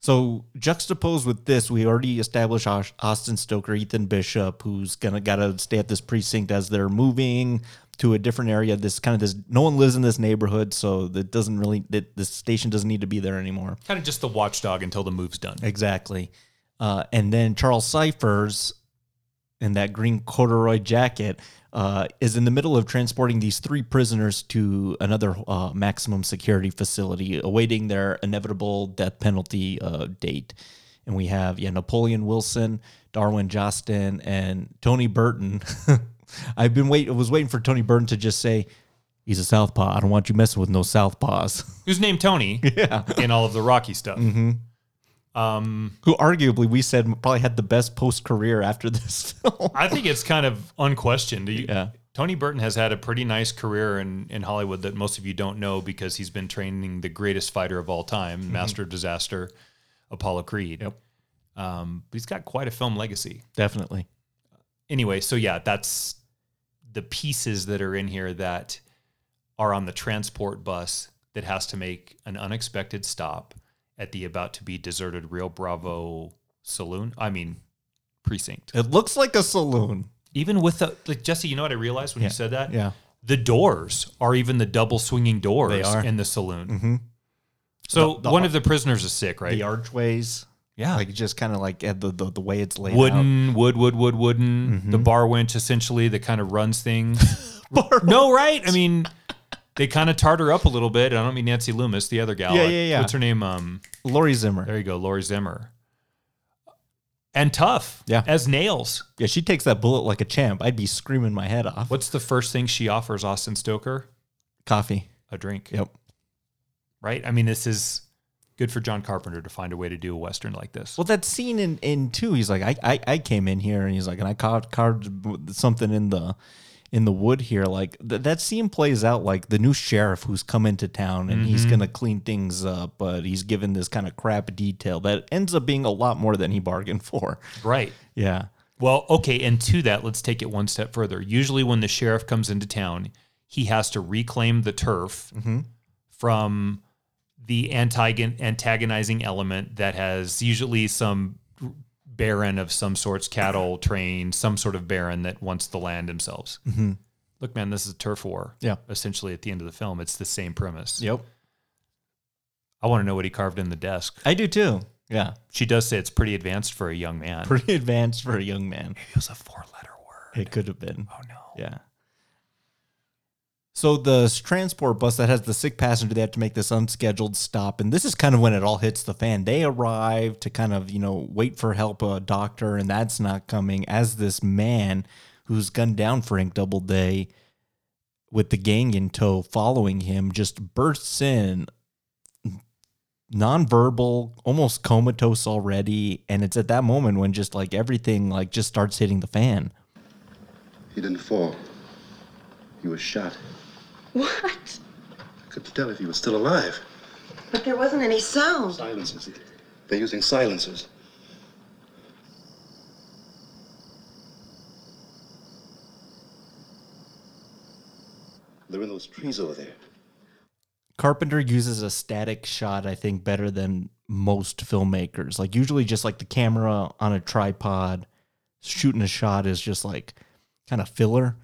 So juxtaposed with this, we already established Austin Stoker, Ethan Bishop, who's gonna gotta stay at this precinct as they're moving to a different area. This kind of this, no one lives in this neighborhood, so that doesn't really, that this station doesn't need to be there anymore. Kind of just the watchdog until the move's done. Exactly. Uh, and then Charles Cyphers in that green corduroy jacket uh, is in the middle of transporting these three prisoners to another uh, maximum security facility, awaiting their inevitable death penalty uh, date. And we have yeah Napoleon Wilson, Darwin Joston, and Tony Burton. I've been wait. I was waiting for Tony Burton to just say, "He's a southpaw. I don't want you messing with no southpaws." Who's named Tony yeah. in all of the Rocky stuff. hmm Um, Who arguably we said probably had the best post career after this film. I think it's kind of unquestioned. You- Yeah. Tony Burton has had a pretty nice career in, in Hollywood that most of you don't know because he's been training the greatest fighter of all time, Master of Disaster, Apollo Creed. Yep. Um, but he's got quite a film legacy. Definitely. Anyway, so yeah, that's the pieces that are in here that are on the transport bus that has to make an unexpected stop at the about to be deserted Rio Bravo saloon. I mean, precinct. It looks like a saloon. Even with the like Jesse, you know what I realized when Yeah. you said that? Yeah. The doors are even the double swinging doors They are. in the saloon. Mhm. So The- the one of the prisoners is sick, right? The archways. Yeah. Like just kind of like uh, the, the the way it's laid out. wooden, wood, wood, wood, wooden. Mm-hmm. The bar winch essentially that kind of runs things. no, right? I mean, they kind of tart her up a little bit. I don't mean Nancy Loomis, the other gal. Yeah, yeah, yeah. What's her name? Um, Laurie Zimmer. there you go, Laurie Zimmer. And tough, Yeah. as nails. Yeah, she takes that bullet like a champ. I'd be screaming my head off. What's the first thing she offers Austin Stoker? Coffee. A drink. Yep. Right. I mean, this is good for John Carpenter to find a way to do a western like this. Well, that scene in in two, he's like, I, I I came in here and he's like, and I caught carved something in the in the wood here. Like th- that scene plays out like the new sheriff who's come into town and he's mm-hmm. gonna clean things up, but he's given this kind of crap detail that ends up being a lot more than he bargained for. Right. Yeah. Well, okay, and to that, let's take it one step further. Usually, when the sheriff comes into town, he has to reclaim the turf mm-hmm. from the antagon- antagonizing element that has usually some baron of some sorts, cattle, train, some sort of baron that wants the land themselves. Mm-hmm. Look, man, this is a turf war. Yeah. Essentially, at the end of the film, it's the same premise. Yep. I want to know what he carved in the desk. I do too. Yeah. She does say it's pretty advanced for a young man. Pretty advanced for a young man. Maybe it was a four letter word. It could have been. Oh, no. Yeah. So the transport bus that has the sick passenger, they have to make this unscheduled stop, and this is kind of when it all hits the fan. They arrive to kind of you know wait for help, a doctor, and that's not coming. As this man who's gunned down Frank Doubleday with the gang in tow, following him, just bursts in, nonverbal, almost comatose already, and it's at that moment when just like everything like just starts hitting the fan. He didn't fall. He was shot. What? I couldn't tell if he was still alive. But there wasn't any sound. Silencers. They're using silencers. They're in those trees over there. Carpenter uses a static shot, I think, better than most filmmakers. Like usually, just like the camera on a tripod, shooting a shot is just like kind of filler.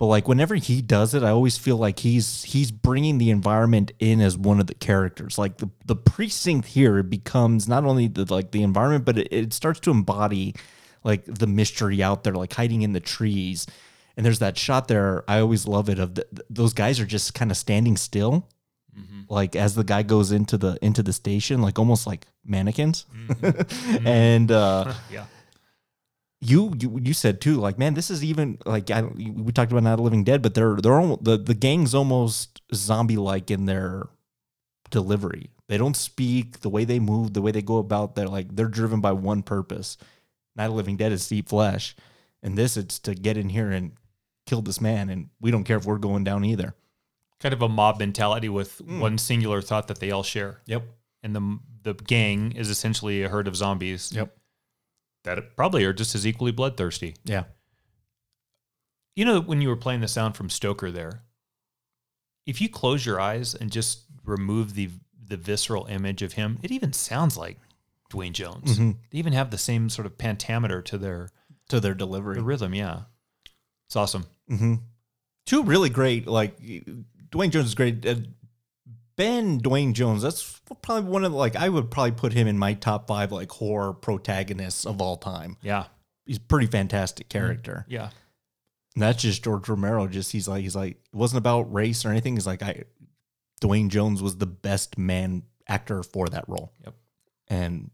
But like whenever he does it, I always feel like he's he's bringing the environment in as one of the characters. Like the the precinct here becomes not only the like the environment, but it, it starts to embody like the mystery out there, like hiding in the trees. And there's that shot there. I always love it. Of the, those guys are just kind of standing still, mm-hmm. like as the guy goes into the into the station, like almost like mannequins. Mm-hmm. Mm-hmm. and uh, Yeah. You, you you said too, like man, this is even like I, we talked about not Living Dead, but they're they're almost, the the gang's almost zombie like in their delivery. They don't speak the way they move, the way they go about. They're like they're driven by one purpose. Night of Living Dead is to eat flesh, and this it's to get in here and kill this man, and we don't care if we're going down either. kind of a mob mentality with hmm. one singular thought that they all share. Yep. And the the gang is essentially a herd of zombies. Yep. That probably are just as equally bloodthirsty. Yeah. You know, when you were playing the sound from Stoker there, if you close your eyes and just remove the the visceral image of him, it even sounds like Duane Jones. Mhm. They even have the same sort of pentameter to their To their delivery. the rhythm. Yeah, it's awesome. Mm-hmm. Two really great, like Duane Jones is great. Uh, ben Duane Jones, that's probably one of the, like I would probably put him in my top five like horror protagonists of all time. Yeah, He's a pretty fantastic mm-hmm. character. yeah. And that's just George Romero. Just he's like he's like it wasn't about race or anything. He's like I, Duane Jones was the best man actor for that role. Yep. And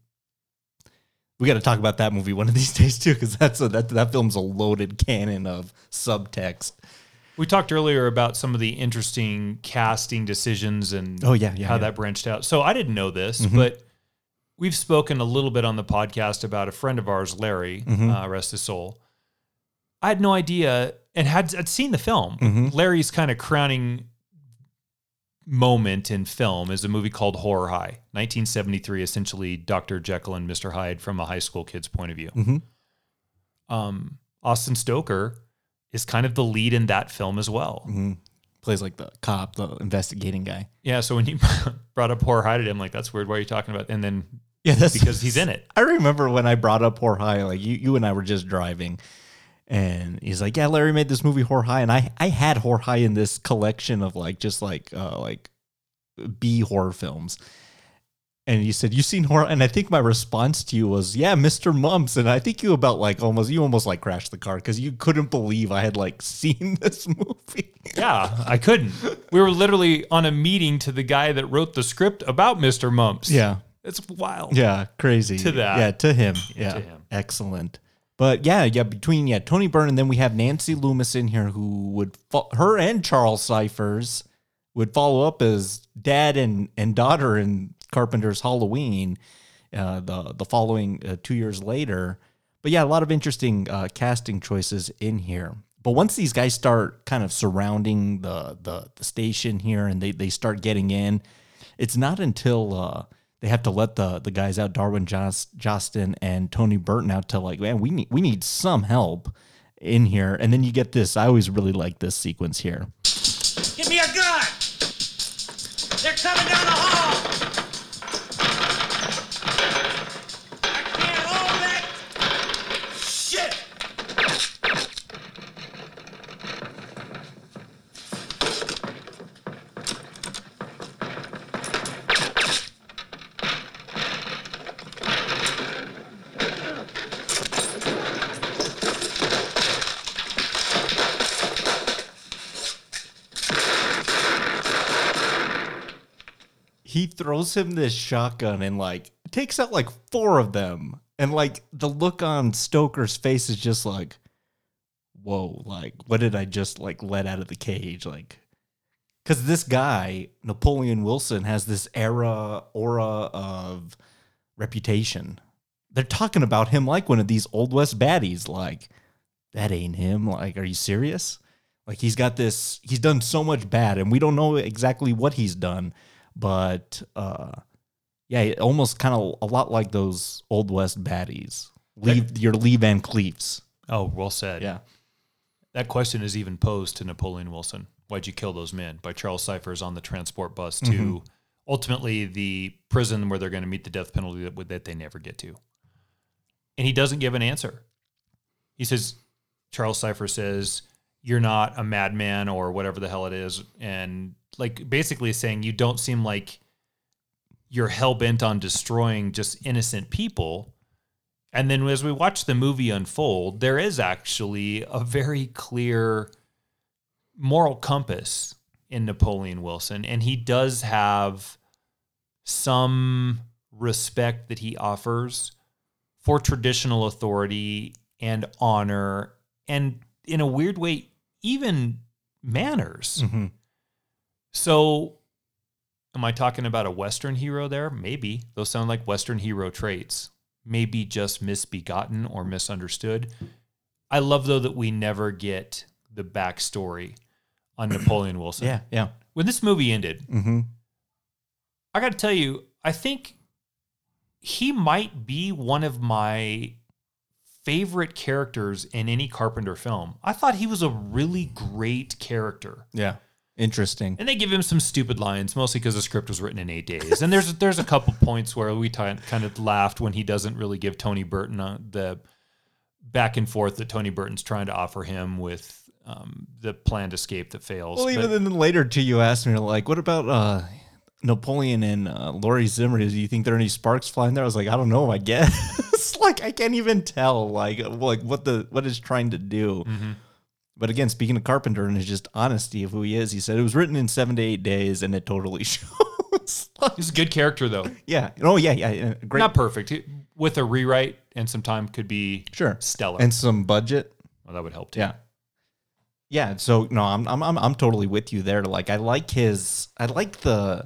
we got to talk about that movie one of these days too, because that's a, that that film's a loaded cannon of subtext. We talked earlier about some of the interesting casting decisions and Oh, yeah, yeah, how yeah. that branched out. So I didn't know this, Mhm. but we've spoken a little bit on the podcast about a friend of ours, Larry, Mhm. uh, rest his soul. I had no idea and had I'd seen the film. Mhm. Larry's kind of crowning moment in film is a movie called Horror High, 1973, essentially Dr. Jekyll and Mr. Hyde from a high school kid's point of view. Mhm. Um, Austin Stoker is kind of the lead in that film as well. Mhm. Plays like the cop, the investigating guy. Yeah, so when you brought up Horror High to him, like that's weird. Why are you talking about? And then Yeah, that's because he's in it. I remember when I brought up Horror High, like you, you and I were just driving, and he's like, "Yeah, Larry made this movie Horror High," and I, I had Horror High in this collection of like just like, uh, like B horror films. And you said you seen horror, and I think my response to you was, "Yeah, Mr. Mumps." And I think you about like almost you almost like crashed the car because you couldn't believe I had like seen this movie. Yeah, I couldn't. We were literally on a meeting to the guy that wrote the script about Mr. Mumps. Yeah. It's wild. Yeah, crazy. To that. Yeah, to him. Yeah, to him. Excellent. But yeah, yeah, between yeah, Tony Byrne and then we have Nancy Loomis in here who would fo- her and Charles Cyphers would follow up as dad and and daughter in Carpenter's Halloween uh the the following uh, 2 years later. But yeah, a lot of interesting uh casting choices in here. But once these guys start kind of surrounding the the, the station here and they they start getting in, it's not until uh, they have to let the the guys out, Darwin Jost, and Tony Burton out to like, man, we need we need some help in here. And then you get this. I always really like this sequence here. Give me a gun! They're coming down the hall! I can't hold that shit! He throws him this shotgun and like takes out like four of them. And like the look on Stoker's face is just like, whoa, like what did I just like let out of the cage? Like because this guy, Napoleon Wilson, has this era aura of reputation. They're talking about him like one of these old west baddies. Like that ain't him. Like, are you serious? Like he's got this. He's done so much bad, and we don't know exactly what he's done. But uh, yeah, almost kind of a lot like those old west baddies. Leave your Lee Van Cleefs. Oh, well said. Yeah. That question is even posed to Napoleon Wilson. Why'd you kill those men? By Charles Cyphers on the transport bus to Mhm. ultimately the prison where they're going to meet the death penalty that, that they never get to. And he doesn't give an answer. He says, Charles Cypher says, You're not a madman or whatever the hell it is. And like basically saying, You don't seem like you're hell bent on destroying just innocent people. And then as we watch the movie unfold, there is actually a very clear moral compass in Napoleon Wilson. And he does have some respect that he offers for traditional authority and honor and in a weird way, even manners. Mhm. So, am I talking about a Western hero there? Maybe. Those sound like Western hero traits. Maybe just misbegotten or misunderstood. I love, though, that we never get the backstory on Napoleon Wilson. Yeah, yeah. When this movie ended, Mm-hmm. I got to tell you, I think he might be one of my favorite characters in any Carpenter film. I thought he was a really great character. Yeah. Interesting. And they give him some stupid lines, mostly because the script was written in eight days. And there's there's a couple points where we ti- kind of laughed when he doesn't really give Tony Burton uh, the back and forth that Tony Burton's trying to offer him with um, the planned escape that fails. Well, But- even then later too, you asked me like, what about uh, Napoleon and uh, Laurie Zimmer? Do you think there are any sparks flying there? I was like, I don't know. I guess like I can't even tell like like what the what it's trying to do. Mm-hmm. But again, speaking of Carpenter and his just honesty of who he is, he said it was written in seven to eight days, and it totally shows. He's a good character, though. yeah. Oh yeah. Yeah. Great. Not perfect. With a rewrite and some time could be Sure. stellar. and some budget. well, that would help too. Yeah. Yeah, so no, I'm I'm I'm I'm totally with you there. Like I like his I like the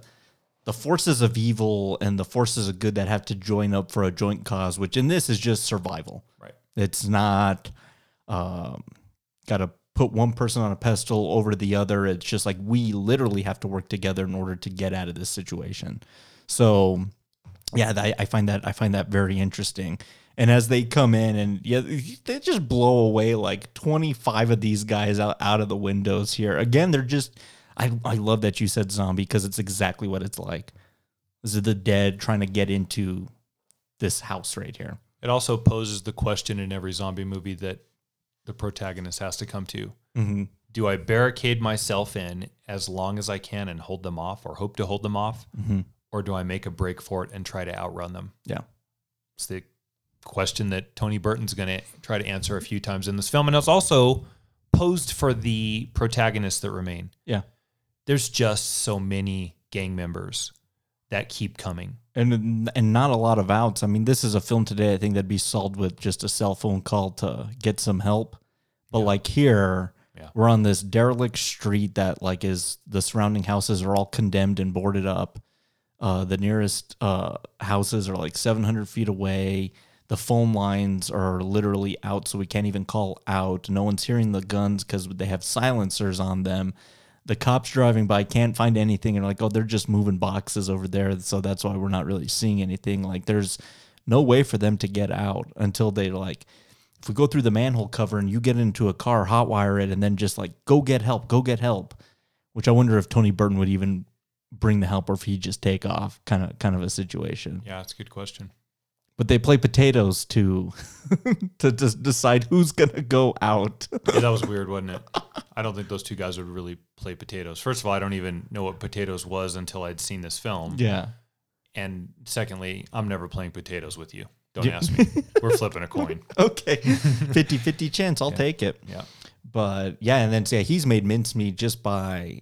the forces of evil and the forces of good that have to join up for a joint cause, which in this is just survival. Right. It's not um got to put one person on a pedestal over the other. It's just like we literally have to work together in order to get out of this situation. So, yeah, I, I find that I find that very interesting. And as they come in and yeah, they just blow away like 25 of these guys out, out of the windows here. Again, they're just I, I love that you said zombie because it's exactly what it's like. This is the dead trying to get into this house right here. It also poses the question in every zombie movie that the protagonist has to come to. Mhm. Do I barricade myself in as long as I can and hold them off or hope to hold them off? Mhm. Or do I make a break for it and try to outrun them? Yeah. It's the question that Tony Burton's going to try to answer a few times in this film. And it's also posed for the protagonists that remain. Yeah. There's just so many gang members that keep coming. And and not a lot of outs. I mean, this is a film today. I think that'd be solved with just a cell phone call to get some help. But like here, Yeah. we're on this derelict street that like is the surrounding houses are all condemned and boarded up. Uh, the nearest uh, houses are like 700 feet away. The phone lines are literally out, so we can't even call out. No one's hearing the guns because they have silencers on them the cops driving by can't find anything and like, oh, they're just moving boxes over there. So that's why we're not really seeing anything. Like there's no way for them to get out until they like if we go through the manhole cover and you get into a car, hotwire it, and then just like go get help, go get help. Which I wonder if Tony Burton would even bring the help or if he'd just take off, kind of kind of a situation. Yeah, that's a good question. But they play potatoes to to just decide who's gonna go out. Yeah, that was weird, wasn't it? I don't think those two guys would really play potatoes. First of all, I don't even know what potatoes was until I'd seen this film. Yeah. And secondly, I'm never playing potatoes with you. Don't Yeah. ask me. We're flipping a coin. okay 50 50 chance i'll Yeah. take it Yeah. but yeah and then yeah, he's made mincemeat just by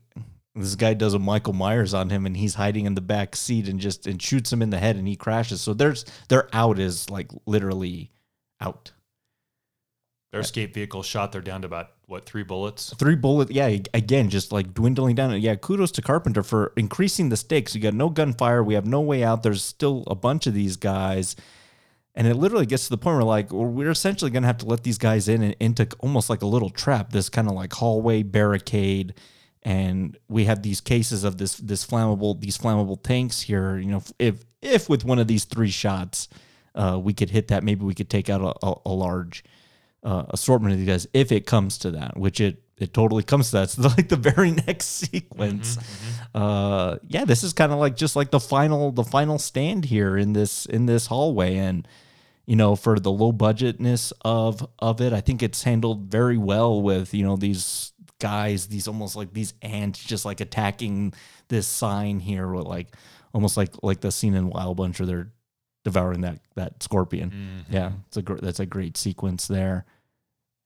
this guy does a michael myers on him and he's hiding in the back seat and just and shoots him in the head and he crashes so there's their out is like literally out Their escape vehicle shot. They're down to about what three bullets. three bullets. yeah again just like dwindling down yeah kudos to carpenter for increasing the stakes you got no gunfire we have no way out there's still a bunch of these guys and it literally gets to the point where like well, we're essentially going to have to let these guys in and into almost like a little trap this kind of like hallway barricade and we have these cases of this this flammable these flammable tanks here you know if if with one of these three shots uh, we could hit that maybe we could take out a, a, a large uh, assortment of these guys if it comes to that, which it it totally comes to that. It's like the very next sequence. Uh, yeah, this is kind of like just like the final the final stand here in this in this hallway, and you know for the low budgetness of of it, I think it's handled very well with you know these guys, these almost like these ants just like attacking this sign here with like almost like like the scene in Wild Bunch where they're devouring that that scorpion. Mm-hmm. Yeah, it's a gr- that's a great sequence there.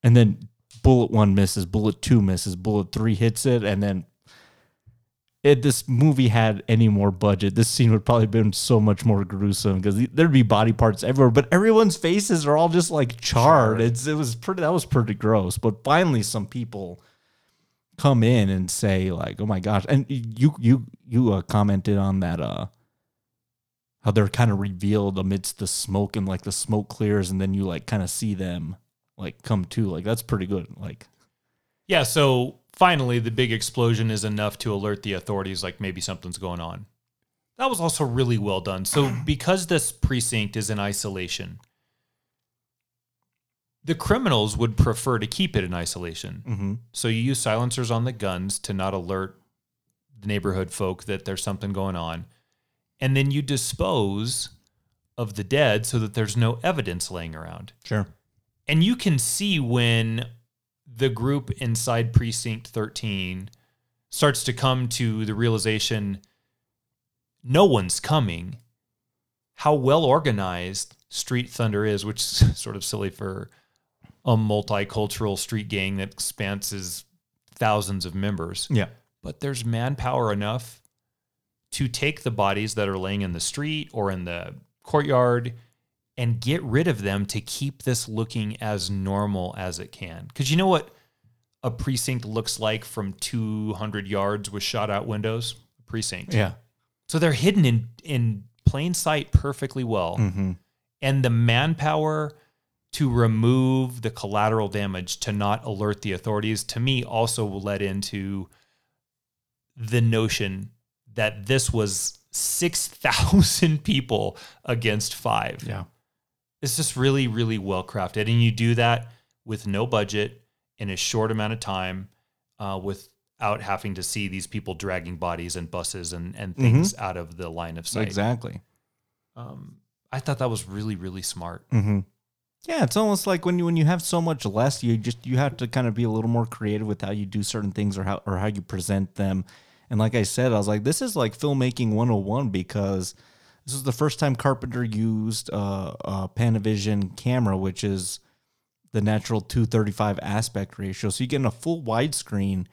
And then bullet one misses, bullet two misses, bullet three hits it, and then if this movie had any more budget, this scene would probably have been so much more gruesome because there'd be body parts everywhere, but everyone's faces are all just like charred. It's it was pretty that was pretty gross. But finally, some people come in and say like, "Oh my gosh!" And you you you uh, commented on that uh how they're kind of revealed amidst the smoke and like the smoke clears and then you like kind of see them like come to like that's pretty good like Yeah. So finally, the big explosion is enough to alert the authorities, like maybe something's going on. That was also really well done. So because this precinct is in isolation, the criminals would prefer to keep it in isolation. Mhm. So you use silencers on the guns to not alert the neighborhood folk that there's something going on. And then you dispose of the dead so that there's no evidence laying around. sure And you can see when the group inside Precinct 13 starts to come to the realization no one's coming, how well organized Street Thunder is, which is sort of silly for a multicultural street gang that spans thousands of members. yeah But there's manpower enough to take the bodies that are laying in the street or in the courtyard and get rid of them to keep this looking as normal as it can. Because you know what a precinct looks like from 200 yards with shot out windows? Precinct. yeah So they're hidden in, in plain sight perfectly well. Mhm. And the manpower to remove the collateral damage to not alert the authorities to me also led into the notion that this was 6,000 people against 5. Yeah. It's just really really well crafted and you do that with no budget in a short amount of time uh, without having to see these people dragging bodies and buses and, and things out of the line of sight. Exactly. Um, I thought that was really, really smart. Mm-hmm. Yeah, it's almost like when you when you have so much less, you just you have to kind of be a little more creative with how you do certain things or how or how you present them. And like I said, I was like, this is like filmmaking 101 because this is the first time Carpenter used uh, a Panavision camera, which is the natural 235 aspect ratio. So you get in a full widescreen.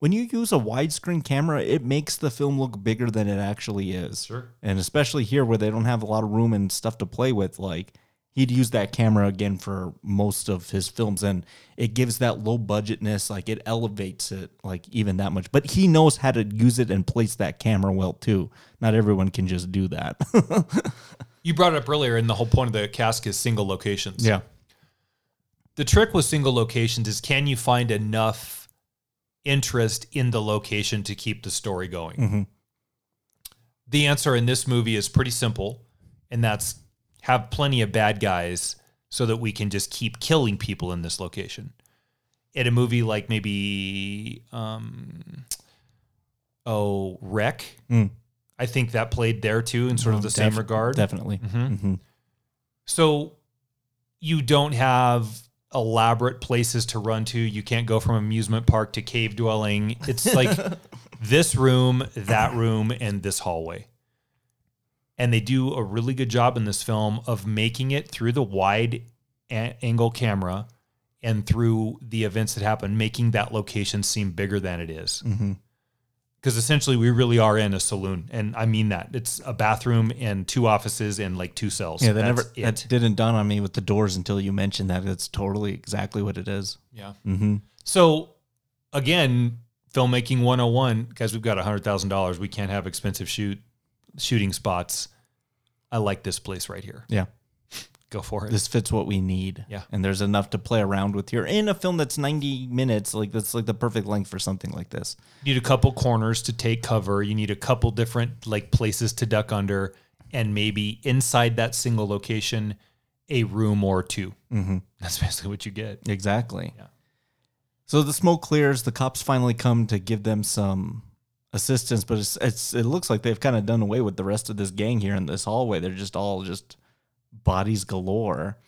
When you use a widescreen camera, it makes the film look bigger than it actually is. Sure. And especially here where they don't have a lot of room and stuff to play with, like he'd use that camera again for most of his films and it gives that low budgetness, like it elevates it like even that much. But he knows how to use it and place that camera well too. Not everyone can just do that. You brought it up earlier, and the whole point of the cask is single locations. yeah. The trick with single locations is can you find enough interest in the location to keep the story going? Mhm. The answer in this movie is pretty simple, and that's have plenty of bad guys so that we can just keep killing people in this location. In a movie like maybe, um, oh, Rec, Mm. I think that played there too in sort of Um, the same regard. Definitely. Mhm. Mhm. So you don't have elaborate places to run to. You can't go from amusement park to cave dwelling. It's like this room, that room, and this hallway. And they do a really good job in this film of making it through the wide a- angle camera and through the events that happen, making that location seem bigger than it is Mhm. because essentially we really are in a saloon, and I mean that it's a bathroom and two offices and like two cells. Yeah, that That's never it. that didn't dawn on me with the doors until you mentioned that. It's totally exactly what it is. Yeah. Mm-hmm. So again, filmmaking 101, guys, we've got $100,000. We can't have expensive shoot shooting spots. I like this place right here. Yeah. Go for it. This fits what we need. Yeah. And there's enough to play around with here in a film that's 90 minutes. Like that's like the perfect length for something like this. you need a couple corners to take cover. You need a couple different like places to duck under, and maybe inside that single location, a room or 2 Mm-hmm. That's basically what you get. Exactly. Yeah. So the smoke clears. The cops finally come to give them some assistance, but it's, it's it looks like they've kind of done away with the rest of this gang here in this hallway. They're just all just bodies galore.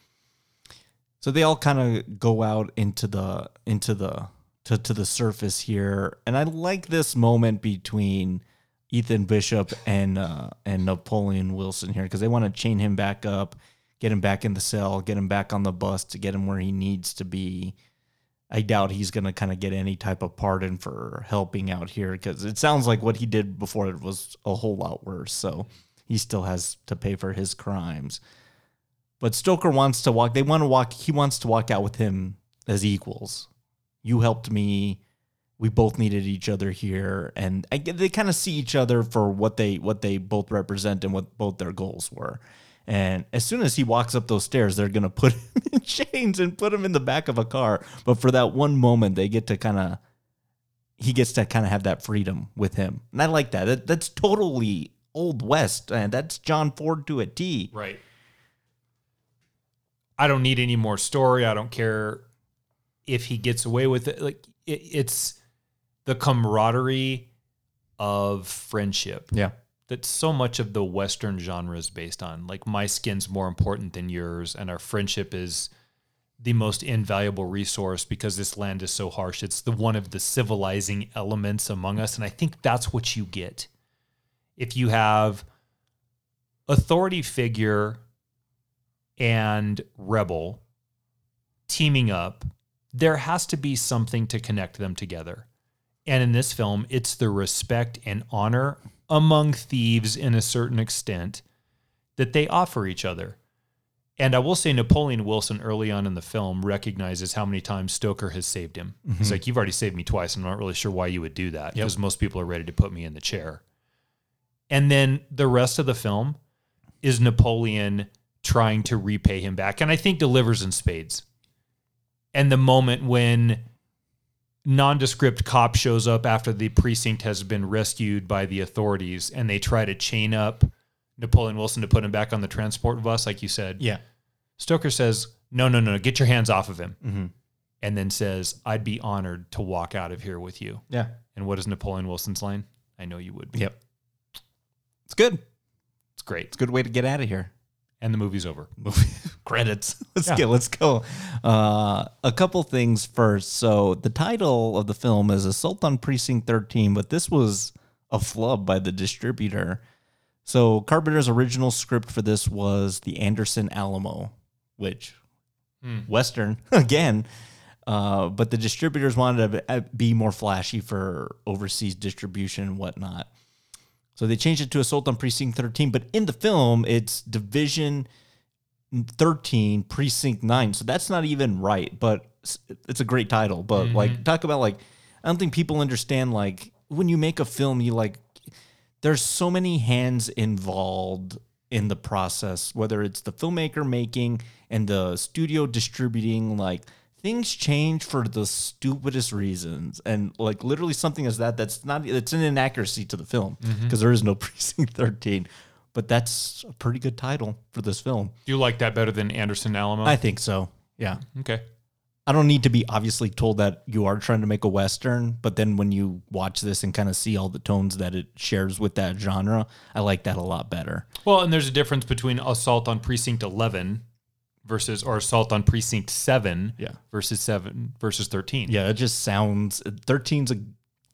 So they all kind of go out into the into the to, to the surface here, and I like this moment between Ethan Bishop and uh, and Napoleon Wilson here because they want to chain him back up, get him back in the cell, get him back on the bus to get him where he needs to be. I doubt he's going to kind of get any type of pardon for helping out here because it sounds like what he did before it was a whole lot worse. So he still has to pay for his crimes. But Stoker wants to walk. They want to walk. He wants to walk out with him as equals. You helped me. We both needed each other here, and I, they kind of see each other for what they what they both represent and what both their goals were. And as soon as he walks up those stairs, they're gonna put him in chains and put him in the back of a car. But for that one moment, they get to kind of he gets to kind of have that freedom with him, and I like that. that. That's totally old west, and that's John Ford to a T. Right. I don't need any more story. I don't care if he gets away with it. Like it, it's the camaraderie of friendship. Yeah. That so much of the Western genre is based on. Like my skin's more important than yours, and our friendship is the most invaluable resource because this land is so harsh. It's the one of the civilizing elements among us, and I think that's what you get if you have authority figure and rebel teaming up, there has to be something to connect them together. And in this film, it's the respect and honor among thieves in a certain extent that they offer each other. And I will say Napoleon Wilson early on in the film recognizes how many times Stoker has saved him. He's Mhm. like, You've already saved me twice. I'm not really sure why you would do that Yep. because most people are ready to put me in the chair. And then the rest of the film is Napoleon trying to repay him back, and I think delivers in spades. And the moment when nondescript cop shows up after the precinct has been rescued by the authorities, and they try to chain up Napoleon Wilson to put him back on the transport bus, like you said. Yeah. Stoker says, "No, no, no, get your hands off of him." Mhm. And then says, "I'd be honored to walk out of here with you." Yeah. And what is Napoleon Wilson's line? I know you would. be." Yep. It's good. It's great. It's a good way to get out of here. And the movie's over. Movie Credits. Let's Yeah. go. Let's go. Uh, a couple things first. So the title of the film is Assault on Precinct 13, but this was a flub by the distributor. So Carpenter's original script for this was the Anderson Alamo, which Hmm. Western again. Uh, but the distributors wanted to uh, be more flashy for overseas distribution and whatnot. So they changed it to Assault on Precinct 13. But in the film, it's Division 13, Precinct 9. So that's not even right, but it's a great title. But mm-hmm. like, talk about like, I don't think people understand like when you make a film, you like, there's so many hands involved in the process, whether it's the filmmaker making and the studio distributing, like things change for the stupidest reasons. And like literally something as that, that's not, it's an inaccuracy to the film because Mhm. is no precinct 13. But that's a pretty good title for this film. Do you like that better than Anderson Alamo? I think so. Yeah. Okay. I don't need to be obviously told that you are trying to make a western, but then when you watch this and kind of see all the tones that it shares with that genre, I like that a lot better. Well, and there's a difference between Assault on Precinct 11 versus, or Assault on Precinct 7 Yeah. versus 7 versus 13. Yeah, it just sounds 13's a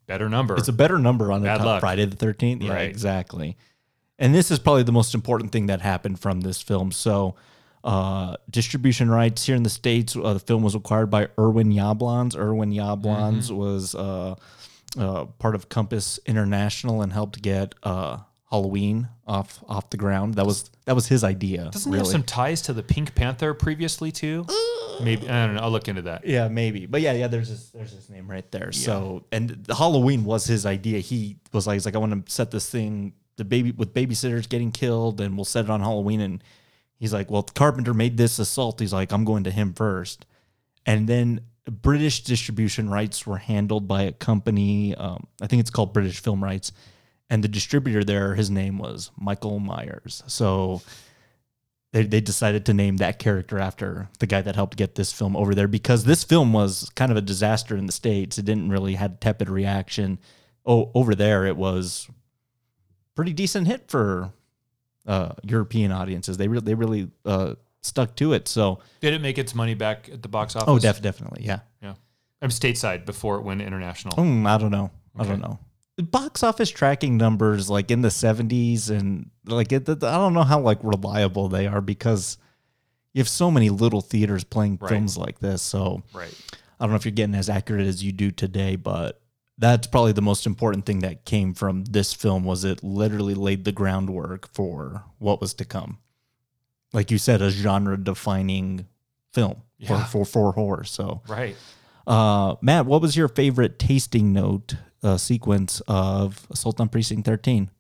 Better number. It's a better number on the Bad top luck. Friday the 13th. Yeah, Right. exactly. And this is probably the most important thing that happened from this film. So, uh, distribution rights here in the States, uh, the film was acquired by Irwin Yablans. Irwin Yablans Mm-hmm. was uh, uh, part of Compass International and helped get uh, Halloween off off the ground. That was that was his idea. Doesn't he have some ties to the Pink Panther previously too? Maybe I don't know. I'll look into that. Yeah, maybe. But yeah, yeah, there's his there's his name right there. So and the Halloween was his idea. He was like, he's like, I want to set this thing the baby with babysitters getting killed and we'll set it on Halloween. And he's like, Well, Carpenter made this assault. He's like, I'm going to him first. And then British distribution rights were handled by a company, um, I think it's called British Film Rights. And the distributor there, his name was Michael Myers. So they, they decided to name that character after the guy that helped get this film over there because this film was kind of a disaster in the states. It didn't really had tepid reaction. Oh, over there it was pretty decent hit for uh, European audiences. They really they really uh, stuck to it. So Did it make its money back at the box office? oh, def- definitely, yeah. Yeah. I'm stateside before it went international. Mm, I don't know. I don't know. Box office tracking numbers like in the 70s and like it, I don't know how like reliable they are because you have so many little theaters playing Right. films like this. So Right. I don't know if you're getting as accurate as you do today, but that's probably the most important thing that came from this film was it literally laid the groundwork for what was to come. Like you said, a genre defining film Yeah. for, for, for horror. So Right. uh, Matt, what was your favorite tasting note uh, sequence of Assault on Precinct 13?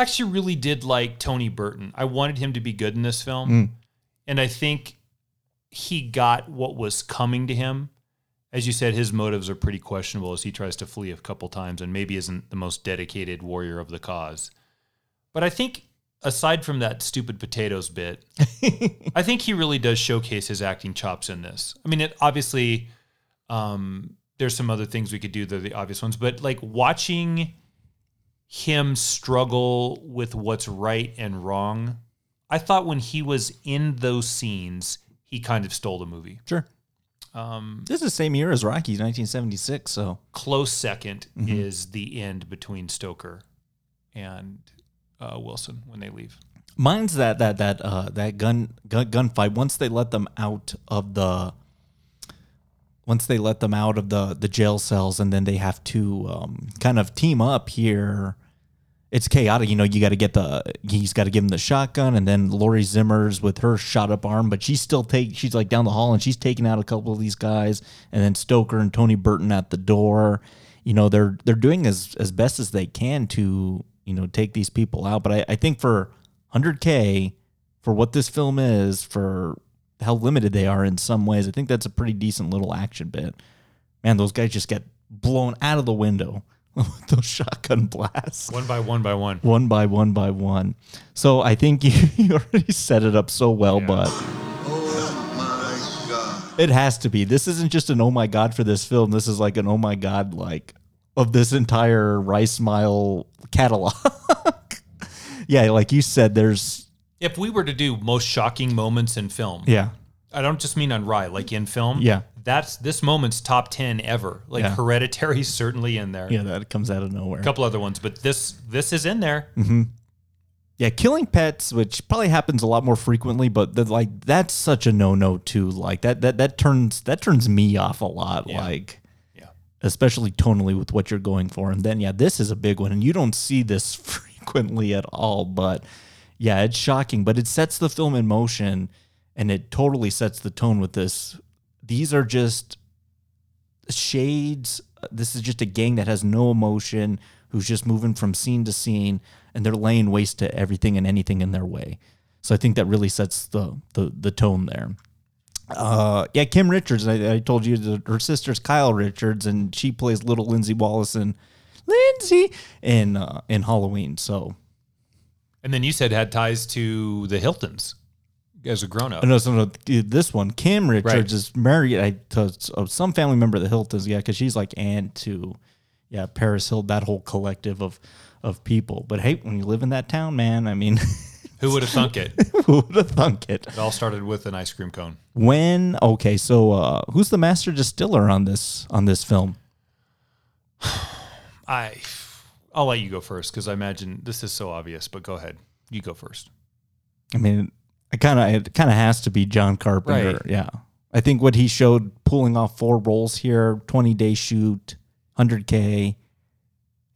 actually really did like Tony Burton. I wanted him to be good in this film. Mm. And I think he got what was coming to him. As you said, his motives are pretty questionable as he tries to flee a couple times and maybe isn't the most dedicated warrior of the cause. But I think aside from that stupid potatoes bit, I think he really does showcase his acting chops in this. I mean, it obviously um, there's some other things we could do. They're the obvious ones, but like watching him struggle with what's right and wrong. I thought when he was in those scenes, he kind of stole the movie. Sure. Um, This is the same year as Rocky, 1976. So close 2nd Mhm. is the end between Starker and uh, Wilson when they leave. mine's that that that uh, that gun gun gunfight. Once they let them out of the once they let them out of the the jail cells, and then they have to um, kind of team up here. It's chaotic, you know. You got to get the he's got to give him the shotgun, and then Laurie Zimmer's with her shot up arm, but she's still take she's like down the hall and she's taking out a couple of these guys, and then Starker and Tony Burton at the door. You know, they're they're doing as as best as they can to you know take these people out. But I, I think for 100k for what this film is, for how limited they are in some ways, I think that's a pretty decent little action bit. Man, those guys just get blown out of the window with those shotgun blasts One by one by one. one by one by one. So I think you, you already set it up so well, but it has to be. This isn't just an oh my god for this film. This is like an oh my god like of this entire Rye Smile catalog. yeah, like you said, there's If we were to do most shocking moments in film, yeah, I don't just mean on Rye, like in film. Yeah. That's this moment's top 10 ever. Like Yeah. Hereditary's certainly in there. yeah, that comes out of nowhere. A couple other ones, but this this is in there. Mm-hmm. Yeah, killing pets, which probably happens a lot more frequently, but the, like that's such a no no too. Like that that that turns that turns me off a lot. Like, yeah, especially tonally with what you're going for. And then yeah, this is a big one, and you don't see this frequently at all. But yeah, it's shocking, but it sets the film in motion, and it totally sets the tone with this. These are just shades. This is just a gang that has no emotion, who's just moving from scene to scene, and they're laying waste to everything and anything in their way. So I think that really sets the the, the tone there. Uh, yeah, Kim Richards. I, I told you that her sister's Kyle Richards, and she plays little Lindsay Wallace and Lindsay in uh, in Halloween. So And then you said had ties to the Hiltons as a grown up. Oh, no, so no, this one, Kim Richards Right. is married I, to uh, some family member of the Hiltons. Yeah, because she's like aunt to, yeah, Paris Hill, that whole collective of of people. But hey, when you live in that town, man, I mean, Who would have thunk it? who would have thunk it? It all started with an ice cream cone. When okay, so uh, who's the master distiller on this on this film? I I'll let you go first because I imagine this is so obvious, but go ahead. You go first. I mean, it kind of it kind of has to be John Carpenter. Right. Yeah, I think what he showed pulling off four roles here, twenty day shoot, hundred k.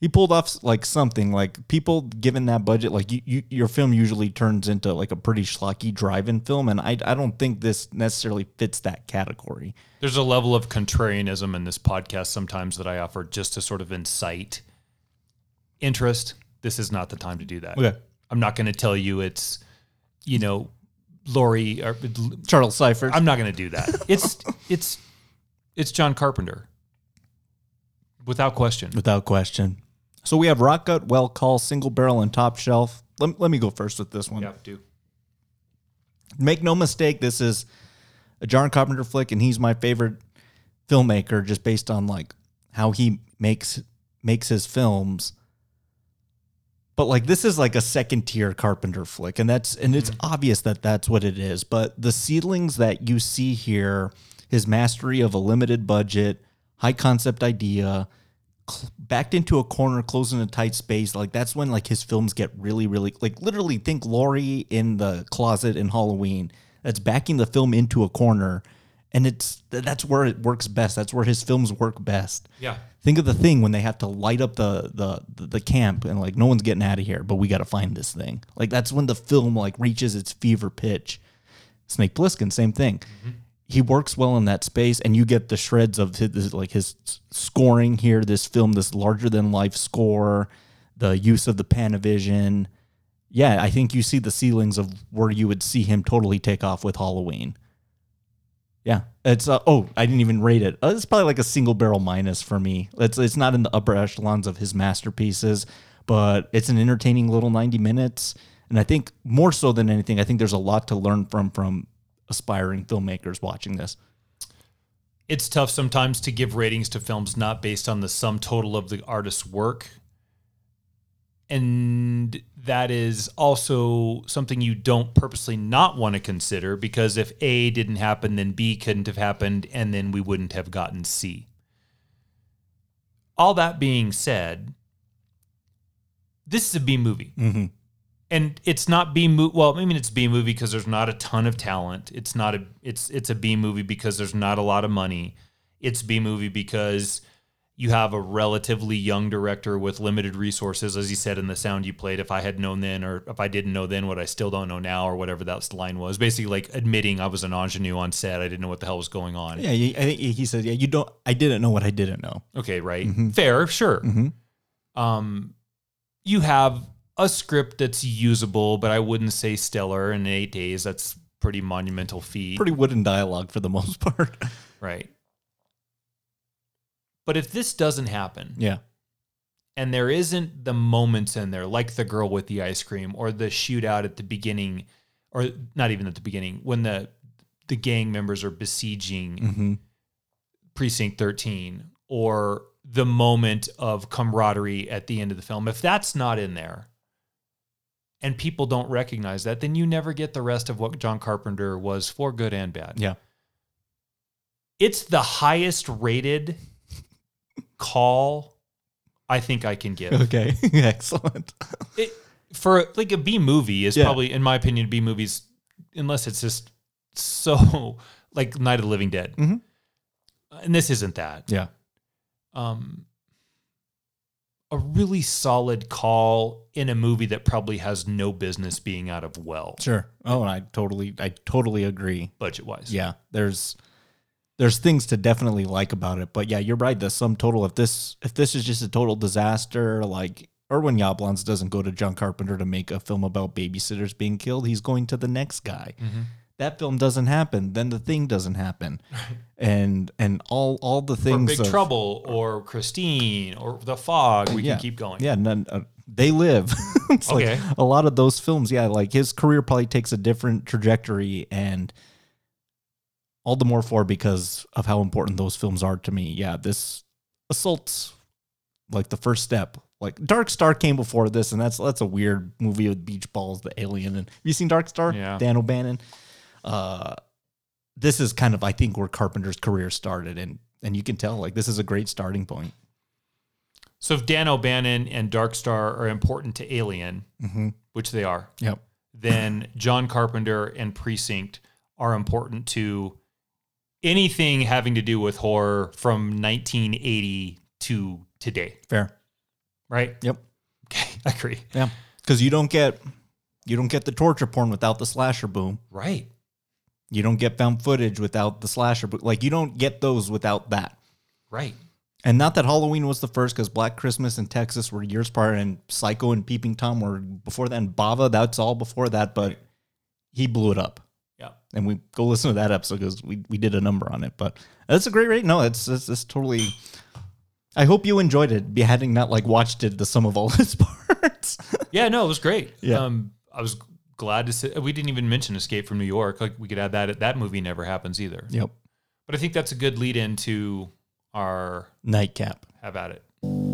He pulled off like something like people given that budget, like you, you, your film usually turns into like a pretty schlocky drive-in film, and I, I don't think this necessarily fits that category. There's a level of contrarianism in this podcast sometimes that I offer just to sort of incite interest. This is not the time to do that. Okay. I'm not going to tell you it's, you know, Laurie or Charles Cyphers. I'm not going to do that. It's it's it's John Carpenter, without question. Without question. So we have Rock Gut, Well Call, Single Barrel, and Top Shelf. Let, let me go first with this one. Yeah, do. Make no mistake, this is a John Carpenter flick, and he's my favorite filmmaker just based on like how he makes makes his films. But like this is like a second tier Carpenter flick, and that's and it's mm. obvious that that's what it is. But the seedlings that you see here, his mastery of a limited budget, high concept idea, cl- backed into a corner, closing a tight space. Like that's when like his films get really, really like literally think Laurie in the closet in Halloween. That's backing the film into a corner, and it's that's where it works best. That's where his films work best. Yeah. Think of the thing when they have to light up the the the, camp and like no one's getting out of here, but we got to find this thing. Like that's when the film like reaches its fever pitch. Snake Plissken, same thing. Mm-hmm. He works well in that space, and you get the shreds of his like his scoring here. This film, this larger than life score, the use of the Panavision. Yeah, I think you see the ceilings of where you would see him totally take off with Halloween. Yeah, it's uh, oh, I didn't even rate it. Uh, it's probably like a single barrel minus for me. It's it's not in the upper echelons of his masterpieces, but it's an entertaining little ninety minutes. And I think more so than anything, I think there's a lot to learn from from aspiring filmmakers watching this. It's tough sometimes to give ratings to films not based on the sum total of the artist's work. And that is also something you don't purposely not want to consider because if A didn't happen, then B couldn't have happened, and then we wouldn't have gotten C. All that being said, this is a B movie. Mm-hmm. And it's not B movie. Well, I mean, it's B movie because there's not a ton of talent. It's not a. It's it's a B movie because there's not a lot of money. It's B movie because you have a relatively young director with limited resources, as you said in the sound you played. If I had known then, or if I didn't know then, what I still don't know now, or whatever that line was, basically like admitting I was an ingenue on set. I didn't know what the hell was going on. Yeah, I think he said, "Yeah, you don't. I didn't know what I didn't know." Okay, right. Mhm. Fair, sure. Mhm. Um, you have a script that's usable, but I wouldn't say stellar in eight days. That's pretty monumental feat. Pretty wooden dialogue for the most part. right. But if this doesn't happen, yeah. and there isn't the moments in there, like the girl with the ice cream or the shootout at the beginning, or not even at the beginning, when the the gang members are besieging Mhm. precinct 13 or the moment of camaraderie at the end of the film if that's not in there and people don't recognize that then you never get the rest of what John Carpenter was for good and bad Yeah. it's the highest rated call I think I can give Okay. Excellent. it, for like a B movie is Yeah. probably, in my opinion, B movies, unless it's just so like Night of the Living Dead, Mhm. and this isn't that. Yeah. Um, a really solid call in a movie that probably has no business being out of well Sure. Oh, and I totally I totally agree. budget wise. Yeah. There's there's things to definitely like about it. But yeah, you're right. The sum total if this if this is just a total disaster, like Irwin Yablans doesn't go to John Carpenter to make a film about babysitters being killed. He's going to the next guy. That film doesn't happen, then the thing doesn't happen. And and all all the Or things Big of- Trouble or Christine or The Fog. We yeah. can keep going. Yeah, none, uh, they live. it's Okay. like a lot of those films. Yeah, like his career probably takes a different trajectory, and all the more for because of how important those films are to me. Yeah, this assault's like the first step. Like Dark Star came before this, and that's that's a weird movie with beach balls, the alien. And have you seen Dark Star? Yeah. Dan O'Bannon. Uh, this is kind of I think where Carpenter's career started, and and you can tell like this is a great starting point. So if Dan O'Bannon and Dark Star are important to Alien, Mm-hmm. which they are, Yep. then John Carpenter and Precinct are important to anything having to do with horror from 1980 to today, Fair. right? Yep. Okay, I agree. Yeah, because you don't get you don't get the torture porn without the slasher boom. Right. You don't get found footage without the slasher boom. Like you don't get those without that. Right. And not that Halloween was the first, because Black Christmas and Texas were years prior, and Psycho and Peeping Tom were before that, and Bava that's all before that. But he blew it up. And we go listen to that episode because we, we did a number on it. But that's a great rate. No, it's it's, it's totally. I hope you enjoyed it, be having not like watched it the sum of all its parts. Yeah, no, it was great. Yeah. Um, I was glad to see. We didn't even mention Escape from New York. Like we could add that. That movie never happens either. yep. But I think that's a good lead into our Nightcap. have at it.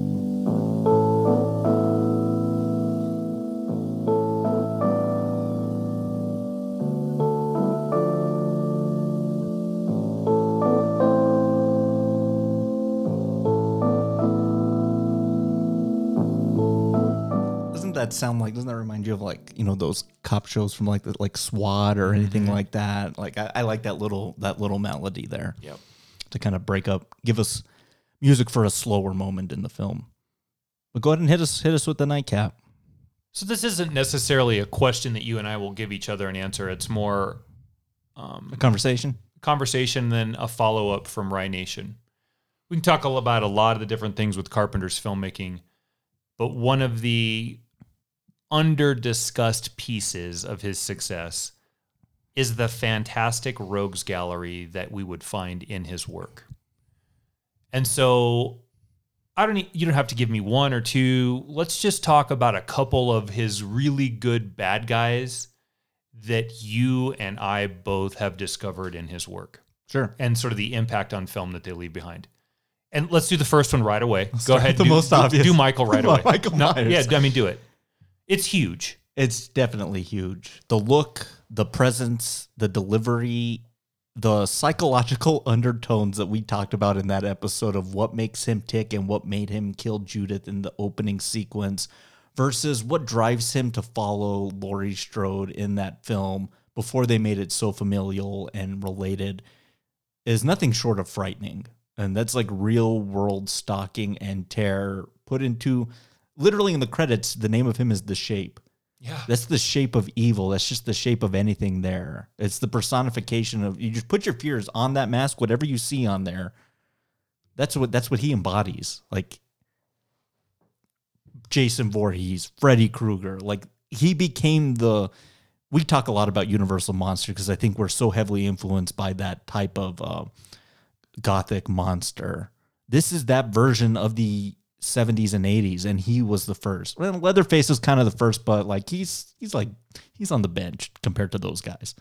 That sound like? Doesn't that remind you of like you know those cop shows from like the, like SWAT or anything like that? Like I, I like that little that little melody there. Yep. To kind of break up, give us music for a slower moment in the film. But go ahead and hit us hit us with the nightcap. So this isn't necessarily a question that you and I will give each other an answer. It's more um, A conversation. conversation than a follow up from Rye Nation. We can talk about a lot of the different things with Carpenter's filmmaking, but one of the under discussed pieces of his success is the fantastic rogues gallery that we would find in his work. And so I don't you don't have to give me one or two. Let's just talk about a couple of his really good bad guys that you and I both have discovered in his work Sure. and sort of the impact on film that they leave behind. And let's do the first one right away. Go ahead. the do, most do- obvious. Do Michael right away. Michael No, Myers. Yeah, I mean, do it. It's huge. It's definitely huge. The look, the presence, the delivery, the psychological undertones that we talked about in that episode of what makes him tick and what made him kill Judith in the opening sequence versus what drives him to follow Laurie Strode in that film before they made it so familial and related is nothing short of frightening. And that's like real world stalking and terror put into literally in the credits, the name of him is The Shape. Yeah. That's the shape of evil. That's just the shape of anything there. It's the personification of you just put your fears on that mask, whatever you see on there. That's what that's what he embodies. Like Jason Voorhees, Freddy Krueger. Like he became the. We talk a lot about Universal monster because I think we're so heavily influenced by that type of uh, gothic monster. This is that version of the 70s and 80s, and he was the first. Well, Leatherface was kind of the first, but like he's he's like he's on the bench compared to those guys.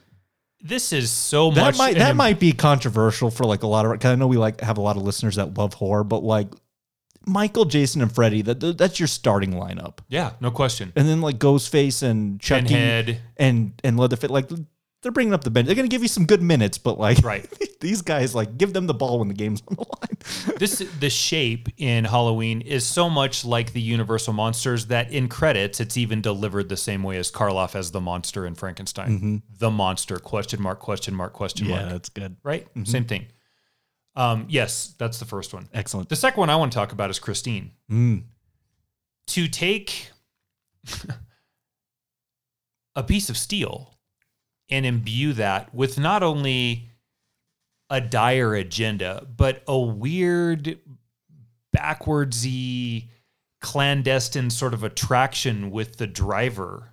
This is so That much. might that might be controversial for like a lot of because I know we like have a lot of listeners that love horror, but like Michael, Jason, and Freddy, that that's your starting lineup. Yeah, no question. And then like Ghostface and Chucky Pinhead. and and Leatherface, like they're bringing up the bench. They're gonna give you some good minutes, but like Right. these guys like give them the ball when the game's on the line. this the shape in Halloween is so much like the Universal monsters that in credits it's even delivered the same way as Karloff as the monster in Frankenstein. The monster question mark question mark question yeah, mark. Yeah, that's good. Right? Same thing. Um, yes, that's the first one. Excellent. The second one I want to talk about is Christine. Mm. To take a piece of steel and imbue that with not only a dire agenda, but a weird, backwardsy, clandestine sort of attraction with the driver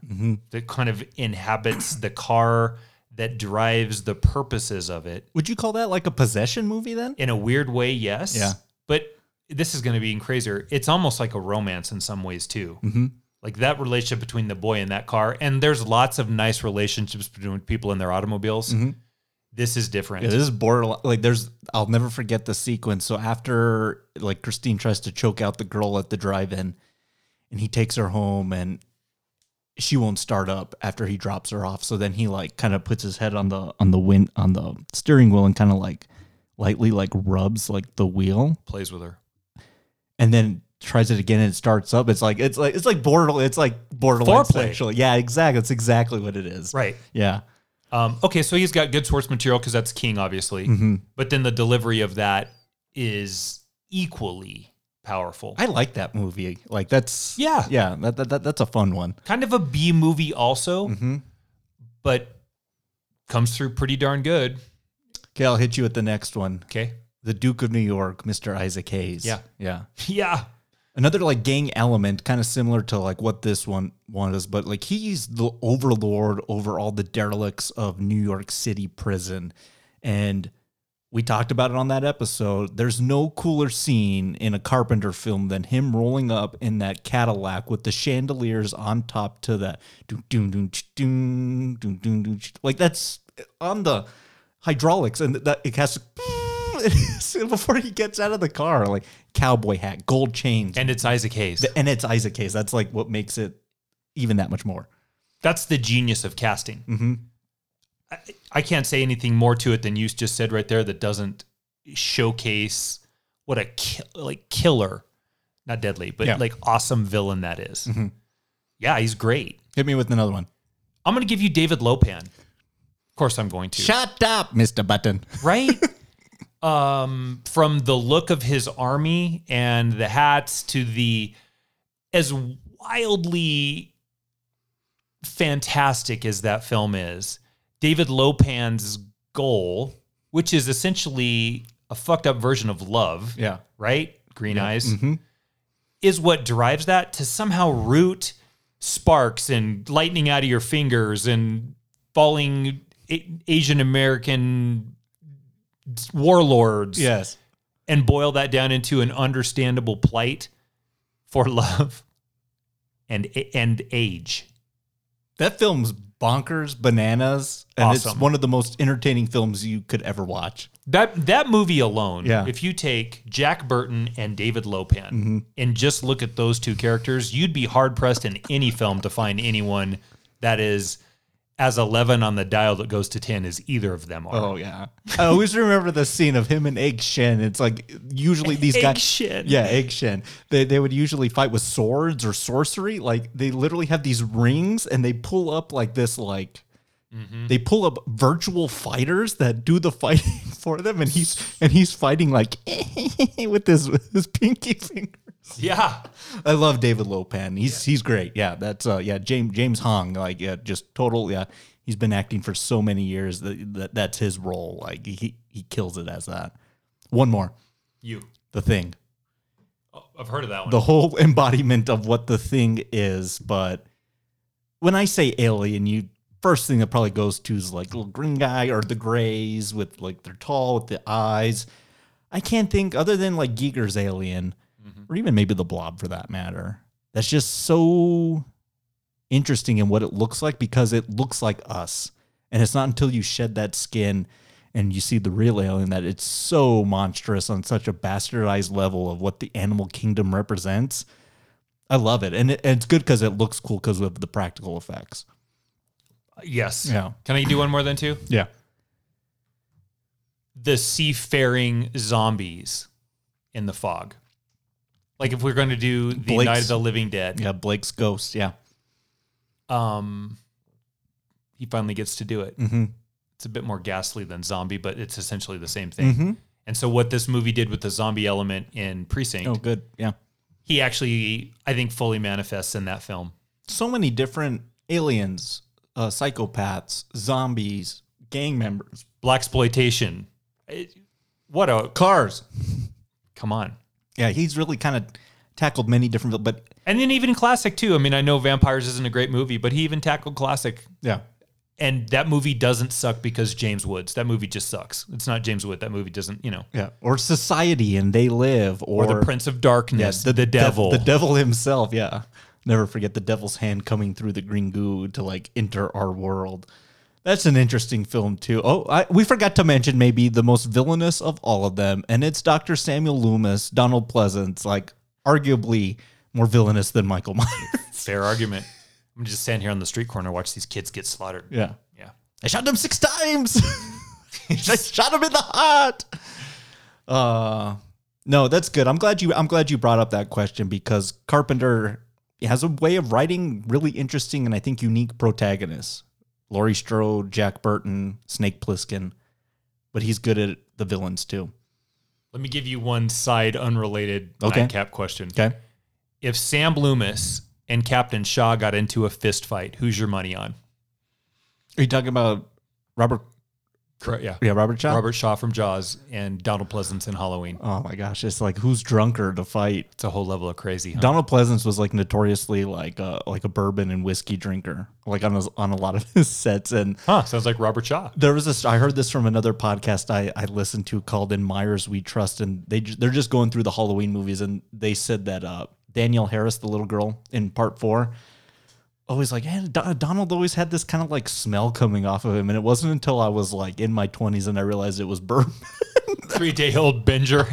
that kind of inhabits the car that drives the purposes of it. Would you call that like a possession movie then? In a weird way, yes. Yeah. But this is going to be even crazier. It's almost like a romance in some ways too. Mm-hmm. Like that relationship between the boy and that car, and there's lots of nice relationships between people in their automobiles. This is different. Mm-hmm. Yeah, this is borderline. Like, there's, I'll never forget the sequence. So after, like, Christine tries to choke out the girl at the drive-in, and he takes her home, and she won't start up after he drops her off. So then he like kind of puts his head on the on the wind on the steering wheel and kind of like lightly like rubs like the wheel, Plays with her. and then tries it again and it starts up. It's like it's like it's like borderline. It's like borderline Foreplay. sexual. Yeah, exactly. That's exactly what it is. Right. Yeah. Um, okay, so he's got good source material because that's king, obviously. Mhm. But then the delivery of that is equally powerful. I like that movie. Like that's Yeah. yeah. That, that, that that's a fun one. kind of a B movie, also, Mm-hmm. but comes through pretty darn good. Okay, I'll hit you with the next one. Okay. The Duke of New York, Mr. Isaac Hayes. Yeah. Yeah. Yeah. Another like gang element, kind of similar to like what this one one is, but like he's the overlord over all the derelicts of New York City prison. And we talked about it on that episode. There's no cooler scene in a Carpenter film than him rolling up in that Cadillac with the chandeliers on top to that like that's on the hydraulics and that it has to before he gets out of the car like cowboy hat, gold chains, And it's Isaac Hayes. and it's Isaac Hayes. That's like what makes it even that much more. That's the genius of casting. Mm-hmm. I, I can't say anything more to it than you just said right there that doesn't showcase what a ki- like killer, not deadly, but Yeah. like awesome villain that is. Mhm. Yeah, he's great. Hit me with another one. I'm going to give you David Lo Pan. Of course, I'm going to. Shut up, Mister Burton. right? um, from the look of his army and the hats to the as wildly fantastic as that film is, David Lo Pan's goal, which is essentially a fucked up version of love, Yeah. right? Green eyes, Mhm. is what drives that to somehow root sparks and lightning out of your fingers and falling Asian American warlords Yes. and boil that down into an understandable plight for love and and age. That film's bonkers, bananas, and it's one of the most entertaining films you could ever watch. That that movie alone, Yeah. if you take Jack Burton and David Lo Pan Mm-hmm. and just look at those two characters, you'd be hard pressed in any film to find anyone that is as 11 on the dial that goes to 10 as either of them are. Oh yeah. I always remember the scene of him and Egg Shen. It's like usually these Egg guys Shen. Yeah, Egg Shen. They they would usually fight with swords or sorcery. Like they literally have these rings and they pull up like this like Mm-hmm. they pull up virtual fighters that do the fighting for them and he's and he's fighting like with his with his pinky finger. Yeah. I love David Lo Pan. He's he's great. Yeah, that's uh yeah, James James Hong like yeah, just total yeah. He's been acting for so many years that, that that's his role. Like he he kills it as that. One more. You. The Thing. I've heard of that one. the whole embodiment of what the thing is. But when I say alien, you first thing that probably goes to is like little green guy or the grays with like they're tall with the eyes. I can't think other than like Giger's alien, Mm-hmm. or even maybe the blob for that matter. That's just so interesting in what it looks like because it looks like us. And it's not until you shed that skin and you see the real alien that it's so monstrous on such a bastardized level of what the animal kingdom represents. I love it. And, it, and it's good because it looks cool because of the practical effects. yes. Yeah. Can I do one more than two? Yeah. The seafaring zombies in the fog. Like if we're going to do the Blake's- Night of the Living Dead, Yeah. Blake's ghost. Yeah. um, he finally gets to do it. Mm-hmm. It's a bit more ghastly than zombie, but it's essentially the same thing. Mm-hmm. And so what this movie did with the zombie element in Precinct, Oh, good. Yeah. he actually, I think, fully manifests in that film. So many different aliens, uh, psychopaths, zombies, gang members, Blaxploitation. What a cars. come on. Yeah. He's really kind of tackled many different, but And then even classic too. I mean, I know Vampires isn't a great movie, but he even tackled classic. yeah. And that movie doesn't suck because James Woods. That movie just sucks. It's not James Wood. That movie doesn't, you know. Yeah. Or society and they live or, Or, the Prince of Darkness, the, the devil. The, devil himself, yeah. Never forget the devil's hand coming through the green goo to like enter our world. That's an interesting film too. Oh, I, we forgot to mention maybe the most villainous of all of them, and it's Dr. Samuel Loomis, Donald Pleasence, like arguably more villainous than Michael Myers. Fair argument. I'm just stand here on the street corner, watch these kids get slaughtered. yeah. Yeah. I shot him six times. I shot him in the heart. Uh no, that's good. I'm glad you I'm glad you brought up that question because Carpenter has a way of writing really interesting and I think unique protagonists. Laurie Strode, Jack Burton, Snake Plissken, but he's good at the villains too. Let me give you one side unrelated Okay. nightcap question. Okay. If Sam Loomis and Captain Shaw got into a fist fight, who's your money on? Are you talking about Robert Correct. Yeah. Yeah, Robert Shaw? Robert Shaw from Jaws and Donald Pleasence in Halloween. Oh my gosh, it's like who's drunker to fight? It's a whole level of crazy. Huh? Donald Pleasence was like notoriously like a, like a bourbon and whiskey drinker, like on a, on a lot of his sets. And Huh? Sounds like Robert Shaw. there was this. I heard this from another podcast I, I listened to called "In Myers We Trust," and they they're just going through the Halloween movies, and they said that uh, Danielle Harris, the little girl in Part Four, always like, hey, Do- Donald always had this kind of like smell coming off of him, and it wasn't until I was like in my twenties and I realized it was bourbon. Three day old binger.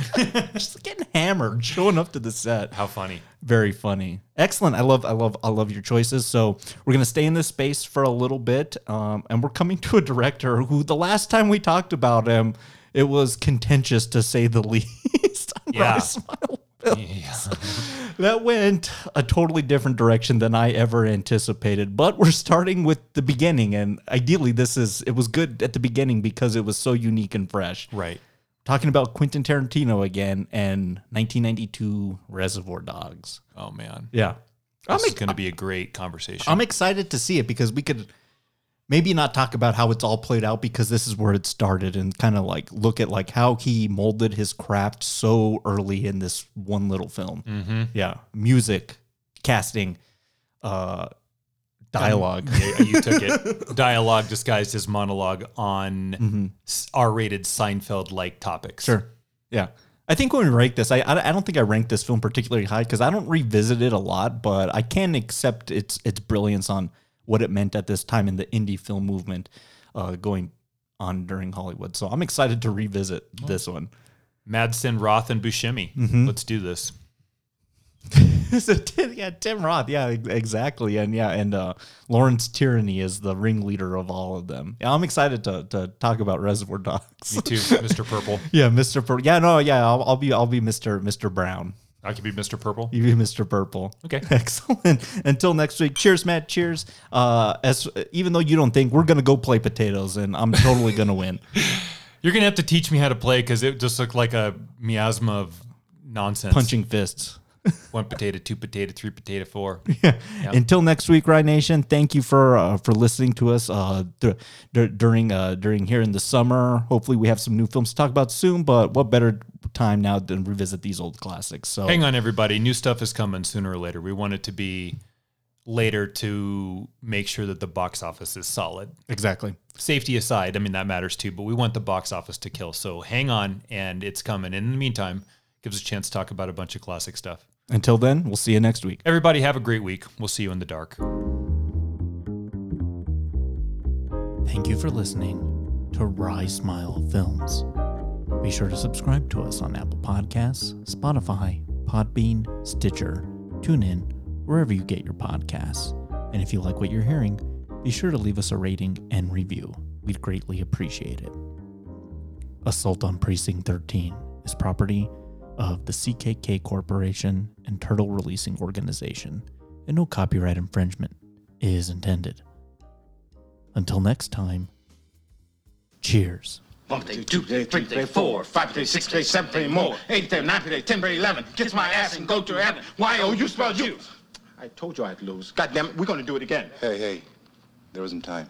just getting hammered, showing up to the set. How funny. Very funny. Excellent. I love I love I love your choices. So we're gonna stay in this space for a little bit. Um, and we're coming to a director who the last time we talked about him, it was contentious to say the least. Yeah. Rye Smile Films. that went a totally different direction than I ever anticipated. But we're starting with the beginning, and ideally this is it was good at the beginning because it was so unique and fresh. Right. Talking about Quentin Tarantino again and 1992 Reservoir Dogs. Oh man. Yeah. I'm, This is going to be a great conversation. I'm excited to see it because we could maybe not talk about how it's all played out because this is where it started and kind of like look at like how he molded his craft so early in this one little film. Mhm. Yeah. Music, casting, uh, dialogue. Yeah, you took it. Dialogue disguised as monologue on R-rated Seinfeld-like topics. Sure. Yeah. I think when we rank this, I I I don't think I ranked this film particularly high because I don't revisit it a lot, but I can accept its its brilliance on what it meant at this time in the indie film movement uh, going on during Hollywood. So I'm excited to revisit this one. Madsen, Roth, and Buscemi. Mhm. Let's do this. so Tim, yeah, Tim Roth, yeah, exactly, and yeah, and uh, Lawrence Tierney is the ringleader of all of them. Yeah, I'm excited to to talk about Reservoir Dogs. Me too, Mr. Purple. yeah, Mr. Purple. Yeah, no, yeah, I'll, I'll be I'll be Mr. Mr. Brown. I could be Mr. Purple. You be Mr. Purple. Okay. Excellent. Until next week. Cheers, Matt. Cheers. Uh, as even though you don't think we're gonna go play potatoes, and I'm totally gonna win. You're gonna have to teach me how to play because it just looked like a miasma of nonsense. Punching fists. One potato, two potato, three potato, four. Yeah. Yeah. Until next week, Rye Nation. Thank you for uh, for listening to us uh, dur- dur- during uh, during here in the summer. Hopefully, we have some new films to talk about soon. But what better time now than revisit these old classics? So Hang on, everybody. New stuff is coming sooner or later. We want it to be later to make sure that the box office is solid. Exactly. Safety aside, I mean, that matters too, but we want the box office to kill. So hang on, and it's coming. And in the meantime, gives us a chance to talk about a bunch of classic stuff. Until then, we'll see you next week. Everybody, have a great week. We'll see you in the dark. Thank you for listening to Rye Smile Films. Be sure to subscribe to us on Apple Podcasts, Spotify, Podbean, Stitcher, TuneIn, wherever you get your podcasts. And if you like what you're hearing, be sure to leave us a rating and review. We'd greatly appreciate it. Assault on Precinct 13 is property of the CKK Corporation and Turtle Releasing Organization, and no copyright infringement is intended. Until next time, cheers. One day, two day, three day, four, five day, six day, seven day, more. Eight day, nine day, ten day, eleven. Kiss my ass and go to heaven. Why oh Y O U spell you. I told you I'd lose. God damn it, we're gonna do it again. Hey, hey, there wasn't time.